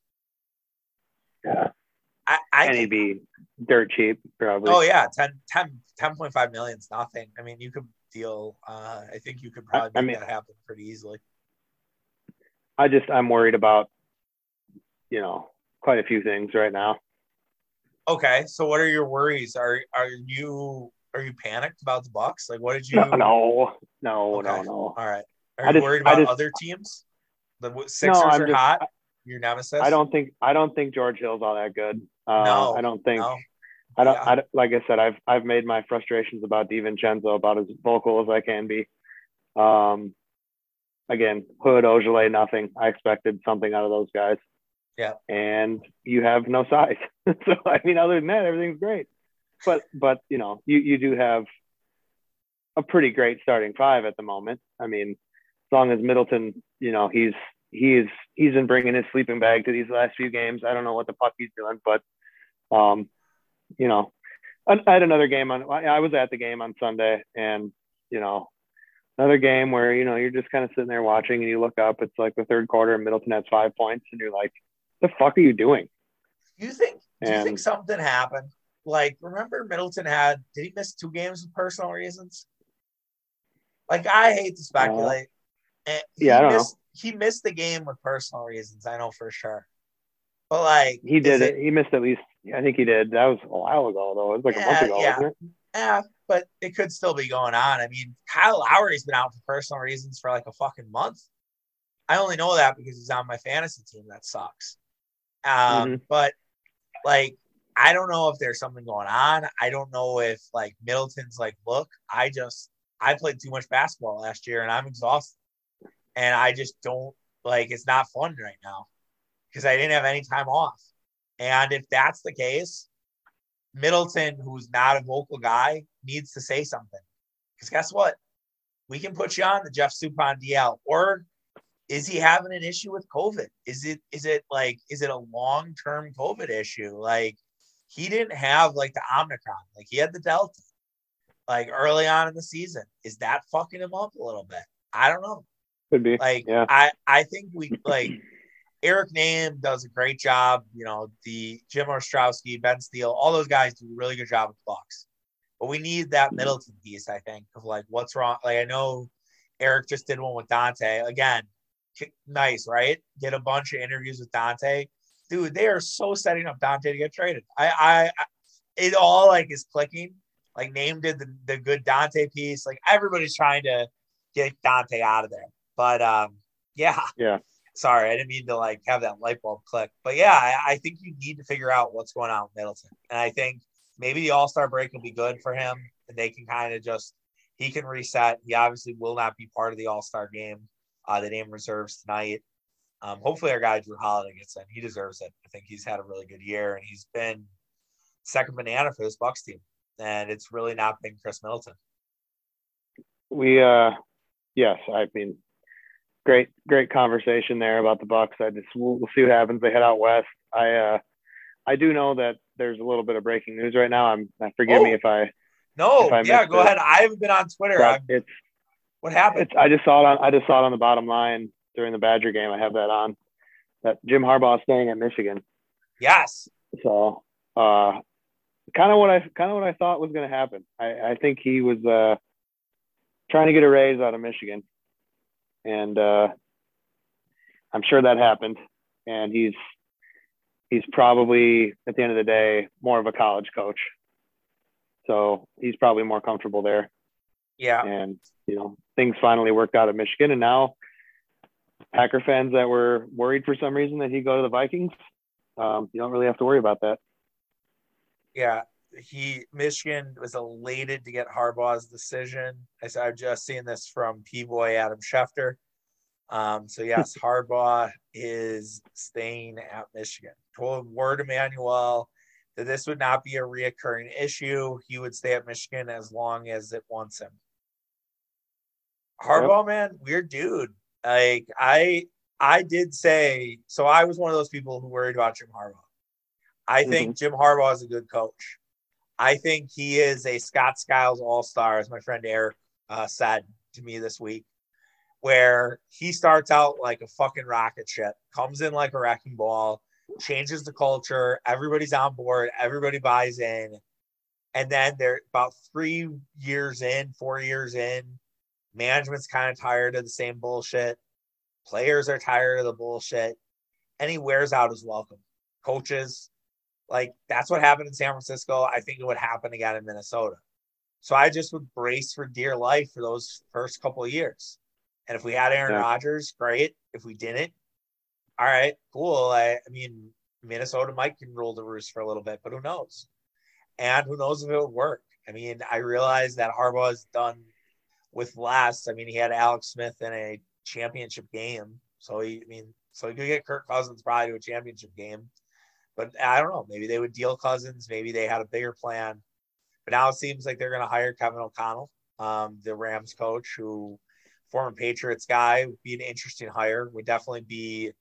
Yeah. I, I and he'd be dirt cheap, probably. Oh yeah, 10, 10, 10.5 million is nothing. I mean, you could deal. Uh, I think you could probably make I mean, that happen pretty easily. I just I'm worried about, you know, quite a few things right now. Okay, so what are your worries? Are are you are you panicked about the Bucks? Like, what did you? No, no, no, okay. no, no. All right. Are you just, worried about just, other teams? The Sixers no, are just, hot. Your nemesis. I don't think I don't think George Hill's all that good. Uh, no, I don't think. No. I don't. Yeah. I, like I said, I've I've made my frustrations about DiVincenzo about as vocal as I can be. Um, again, Hood, Ojeleye, nothing. I expected something out of those guys. Yeah. And you have no size. so I mean, other than that, everything's great. But but you know, you you do have a pretty great starting five at the moment. I mean, as long as Middleton, you know, he's he is he's been bringing his sleeping bag to these last few games. I don't know what the fuck he's doing, but um, you know, I, I had another game on. I was at the game on Sunday, and you know, another game where you know you're just kind of sitting there watching, and you look up. It's like the third quarter, and Middleton has five points, and you're like, "The fuck are you doing?" You think? Do you think something happened? Like, remember Middleton had? Did he miss two games for personal reasons? Like, I hate to speculate. Uh, yeah, I don't missed, know. He missed the game with personal reasons. I know for sure. But like, he did it, it, He missed at least. I think he did. That was a while ago, though. It was like yeah, a month ago, yeah. wasn't it? Yeah, but it could still be going on. I mean, Kyle Lowry's been out for personal reasons for like a fucking month. I only know that because he's on my fantasy team. That sucks. Um, mm-hmm. But like, I don't know if there's something going on. I don't know if like Middleton's like, look, I just I played too much basketball last year and I'm exhausted, and I just don't like. It's not fun right now because I didn't have any time off. And if that's the case, Middleton, who's not a vocal guy, needs to say something. Because guess what? We can put you on the Jeff Suppan DL. Or is he having an issue with COVID? Is it is it like is it a long term COVID issue? Like he didn't have like the Omicron, like he had the Delta, like early on in the season. Is that fucking him up a little bit? I don't know. Could be. Like yeah. I I think we like Eric Nehm does a great job. You know, the Jim Owczarski, Ben Steele, all those guys do a really good job with the Bucks. But we need that mm-hmm. Middleton piece, I think, of like what's wrong. Like I know Eric just did one with Donte. Again, nice, right? Get a bunch of interviews with Donte. Dude, they are so setting up Donte to get traded. I, I, I it all like is clicking. Like Nehm did the, the good Donte piece. Like everybody's trying to get Donte out of there. But um, yeah. Yeah sorry, I didn't mean to like have that light bulb click. But yeah, I, I think you need to figure out what's going on with Middleton. And I think maybe the All Star break will be good for him, and they can kind of just he can reset. He obviously will not be part of the All Star game. Uh, the name reserves tonight. Um, hopefully, our guy Jrue Holiday gets in. He deserves it. I think he's had a really good year, and he's been second banana for this Bucks team. And it's really not been Khris Middleton. We, uh, yes, I mean, great great conversation there about the Bucks. I just we'll, we'll, see what happens. They head out west. I uh I do know that there's a little bit of breaking news right now. I'm uh, forgive oh. me if I no if I yeah go it. ahead. I haven't been on Twitter. It's what happened. I just saw it on I just saw it on the bottom line during the Badger game. I have that on that Jim Harbaugh staying at Michigan. Yes. So uh kind of what I kind of what I thought was going to happen. I I think he was uh trying to get a raise out of Michigan and uh, I'm sure that happened. And he's he's probably at the end of the day more of a college coach, so he's probably more comfortable there. Yeah, and you know things finally worked out at Michigan, and now Packer fans that were worried for some reason that he'd go to the Vikings, um, you don't really have to worry about that. Yeah, he Michigan was elated to get Harbaugh's decision. I said I've just seen this from P boy Adam Schefter. Um, so yes, Harbaugh is staying at Michigan. Told Warde Manuel that this would not be a reoccurring issue. He would stay at Michigan as long as it wants him. Harbaugh, yep. man, weird dude. Like I I did say so I was one of those people who worried about Jim Harbaugh. I mm-hmm. think Jim Harbaugh is a good coach. I think he is a Scott Skiles All Star, as my friend Eric uh, said to me this week, where he starts out like a fucking rocket ship, comes in like a wrecking ball, changes the culture, everybody's on board, everybody buys in. And then they're about three years in, four years in, management's kind of tired of the same bullshit. Players are tired of the bullshit. And he wears out his welcome. Coaches, like that's what happened in San Francisco. I think it would happen again in Minnesota. So I just would brace for dear life for those first couple of years. And if we had Aaron yeah. Rodgers, great. If we didn't, all right, cool. I, I mean, Minnesota might can roll the roost for a little bit, but who knows? And who knows if it would work? I mean, I realize that Harbaugh has done with last. I mean, he had Alex Smith in a championship game. So he, I mean, so he could get Kirk Cousins probably to a championship game. But I don't know. Maybe they would deal Cousins. Maybe they had a bigger plan. But now it seems like they're going to hire Kevin O'Connell, um, the Rams coach, who former Patriots guy would be an interesting hire. Would definitely be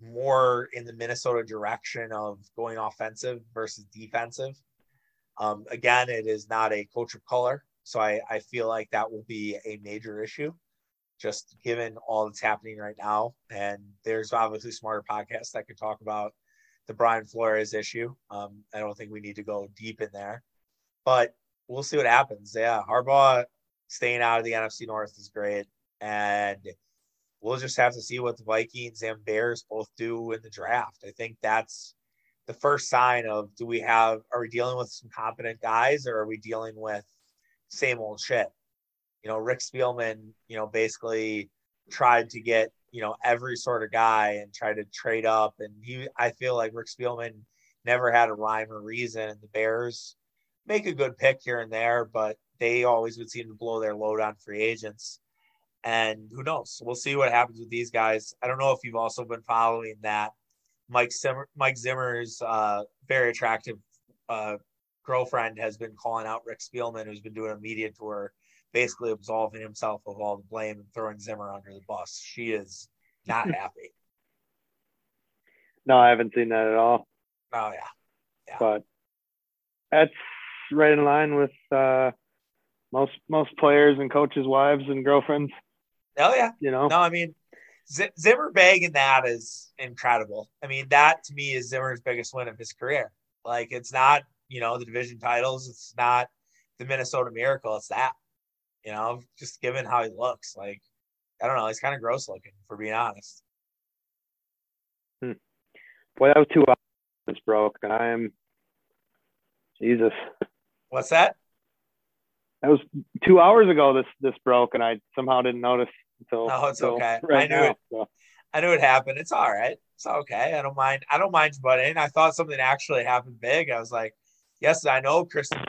more in the Minnesota direction of going offensive versus defensive. Um, again, it is not a coach of color. So I, I feel like that will be a major issue, just given all that's happening right now. And there's obviously smarter podcasts that could talk about the Brian Flores issue. Um, I don't think we need to go deep in there, but we'll see what happens. Yeah, Harbaugh staying out of the NFC North is great, and we'll just have to see what the Vikings and Bears both do in the draft. I think that's the first sign of do we have are we dealing with some competent guys or are we dealing with same old shit. You know, Rick Spielman, you know, basically tried to get, you know, every sort of guy and try to trade up. And he, I feel like Rick Spielman never had a rhyme or reason. And the Bears make a good pick here and there, but they always would seem to blow their load on free agents. And who knows? We'll see what happens with these guys. I don't know if you've also been following that. Mike Zimmer, Mike Zimmer's uh, very attractive uh, girlfriend has been calling out Rick Spielman, who's been doing a media tour, basically absolving himself of all the blame and throwing Zimmer under the bus. She is not happy. No, I haven't seen that at all. Oh yeah, yeah. But that's right in line with uh, most most players and coaches' wives and girlfriends. Oh yeah, you know. No, I mean Z- Zimmer bagging that is incredible. I mean, that to me is Zimmer's biggest win of his career. Like it's not you know, the division titles. It's not the Minnesota Miracle. It's that, you know, just given how he looks. Like, I don't know. He's kind of gross looking, for being honest. Hmm. Boy, that was two hours this broke, and I am Jesus. What's that? That was two hours ago. This this broke, and I somehow didn't notice until. No, it's until okay. Right I knew now, it. So. I knew it happened. It's all right. It's okay. I don't mind. I don't mind butting. I thought something actually happened big. I was like, yes, I know Christian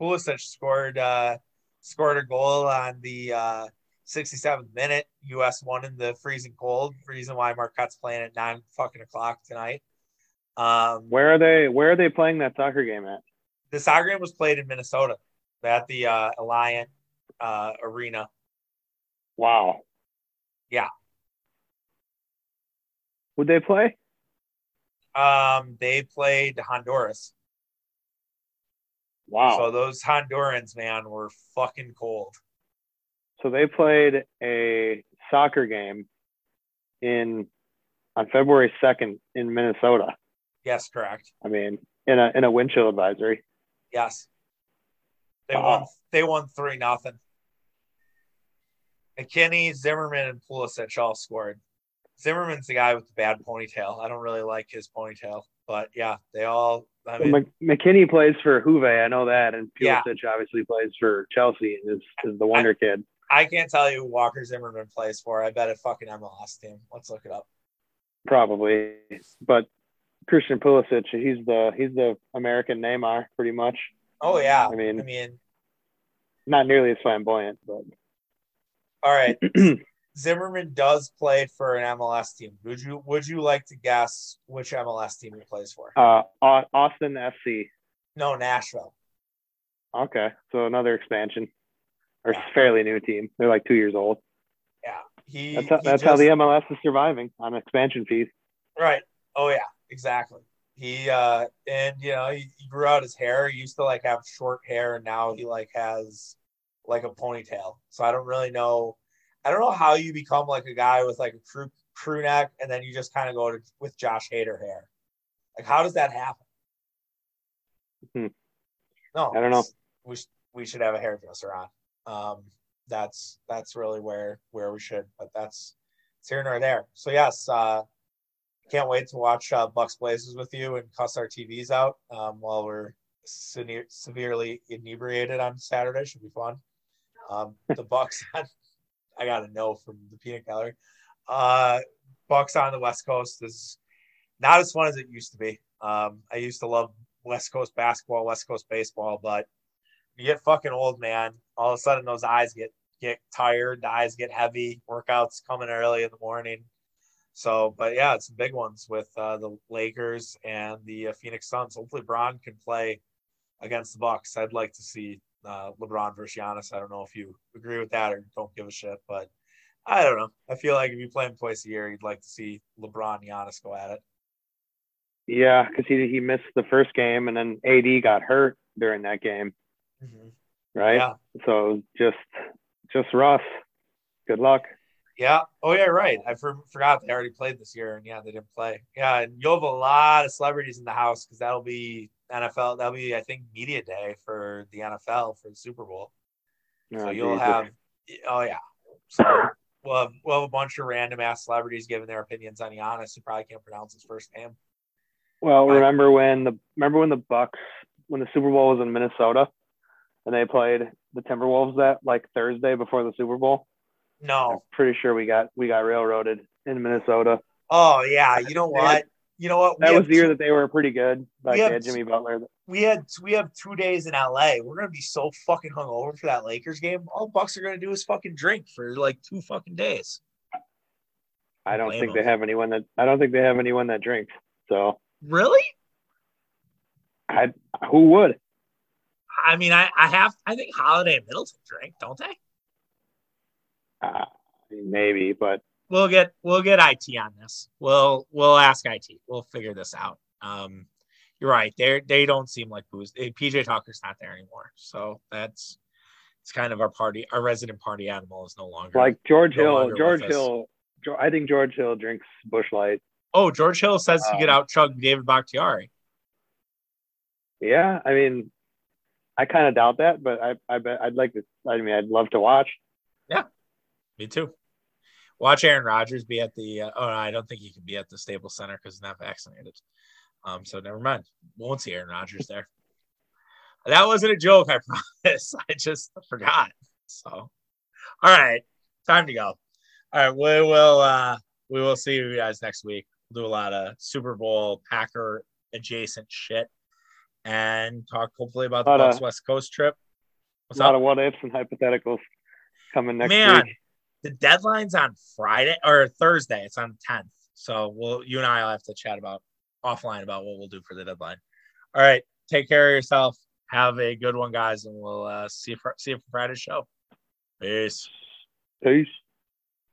Pulisic scored uh, scored a goal on the uh, 67th minute. U.S. won in the freezing cold. Reason why Marquette's playing at nine fucking o'clock tonight. Um, where are they? Where are they playing that soccer game at? The soccer game was played in Minnesota at the uh, Allianz uh, Arena. Wow. Yeah. Would they play? Um, they played Honduras. Wow. So those Hondurans, man, were fucking cold. So they played a soccer game in on February second in Minnesota. Yes, correct. I mean, in a in a wind chill advisory. Yes. They wow. won. They won three nothing. McKennie, Zimmerman, and Pulisic all scored. Zimmerman's the guy with the bad ponytail. I don't really like his ponytail, but yeah, they all I mean, McKennie plays for Juve, I know that, and Pulisic yeah. obviously plays for Chelsea and is, is the wonder I, kid. I can't tell you who Walker Zimmerman plays for. I bet a fucking MLS team. Let's look it up. Probably, but Christian Pulisic, he's the he's the American Neymar, pretty much. Oh yeah. I mean, I mean, not nearly as flamboyant, but. All right. Zimmerman does play for an MLS team. Would you would you like to guess which MLS team he plays for? Uh, Austin FC. No, Nashville. Okay, so another expansion, or yeah. fairly new team. They're like two years old. Yeah, he. That's, how, he that's just, how the MLS is surviving on expansion fees. Right. Oh yeah, exactly. He uh, and you know he, he grew out his hair. He used to like have short hair, and now he like has like a ponytail. So I don't really know I don't know how you become like a guy with like a crew crew neck and then you just kind of go to, with Josh Hader hair. Like, how does that happen? Hmm. No, I don't know. We sh- we should have a hairdresser on. Um, that's that's really where where we should, but that's it's here nor there. So yes, uh, can't wait to watch uh, Bucks Blazers with you and cuss our TVs out um, while we're se- severely inebriated on Saturday. Should be fun. Um, the Bucks on I got to know from the peanut gallery. Uh, Bucks on the West Coast is not as fun as it used to be. Um, I used to love West Coast basketball, West Coast baseball, but you get fucking old, man. All of a sudden, those eyes get get tired, the eyes get heavy, workouts coming early in the morning. So, but yeah, it's big ones with uh, the Lakers and the uh, Phoenix Suns. Hopefully, Bron can play against the Bucks. I'd like to see uh, LeBron versus Giannis. I don't know if you agree with that or don't give a shit, but I don't know. I feel like if you play him twice a year, you'd like to see LeBron Giannis go at it. Yeah, because he he missed the first game and then AD got hurt during that game, mm-hmm. right? Yeah. So just just Russ. Good luck. Yeah. Oh yeah, right. I for, forgot they already played this year, and yeah, they didn't play. Yeah, and you'll have a lot of celebrities in the house because that'll be NFL. That'll be I think media day for the NFL for the Super Bowl. So you'll Jesus. have. Oh yeah. So we'll have, we'll have a bunch of random ass celebrities giving their opinions on Giannis who probably can't pronounce his first name. Well, remember when the remember when the Bucks when the Super Bowl was in Minnesota and they played the Timberwolves that like Thursday before the Super Bowl? No. I'm pretty sure we got we got railroaded in Minnesota. Oh yeah, you know what? You know what? That was the year that they were pretty good. Like we had Jimmy Butler. We had we have two days in LA. We're gonna be so fucking hungover for that Lakers game. All Bucks are gonna do is fucking drink for like two fucking days. I don't Blame think them. they have anyone that I don't think they have anyone that drinks. So really, I who would? I mean, I I have I think Holiday and Middleton drink, don't they? Uh, maybe, but we'll get we'll get IT on this. We'll we'll ask IT. We'll figure this out. Um, you're right. They they don't seem like booze. Eh, PJ Tucker's not there anymore, so that's it's kind of our party. Our resident party animal is no longer like George no Hill. George Hill. I think George Hill drinks Busch Light. Oh, George Hill says um, he could out chug David Bakhtiari. Yeah, I mean, I kind of doubt that, but I I bet I'd like to. I mean, I'd love to watch. Yeah, me too. Watch Aaron Rodgers be at the. Uh, oh, no, I don't think he can be at the Staples Center because he's not vaccinated. Um, so never mind. Won't see Aaron Rodgers there. That wasn't a joke, I promise. I just forgot. So, all right, time to go. All right, we will. uh We will see you guys next week. We'll do a lot of Super Bowl Packer adjacent shit and talk hopefully about the Bucks West Coast trip. What's a lot up? of what ifs and hypotheticals coming next Man, week the deadline's on Friday or Thursday. It's on the 10th. So we'll you and I will have to chat about offline about what we'll do for the deadline. All right. Take care of yourself. Have a good one, guys, and we'll uh, see you for, see you for Friday's show. Peace. Peace.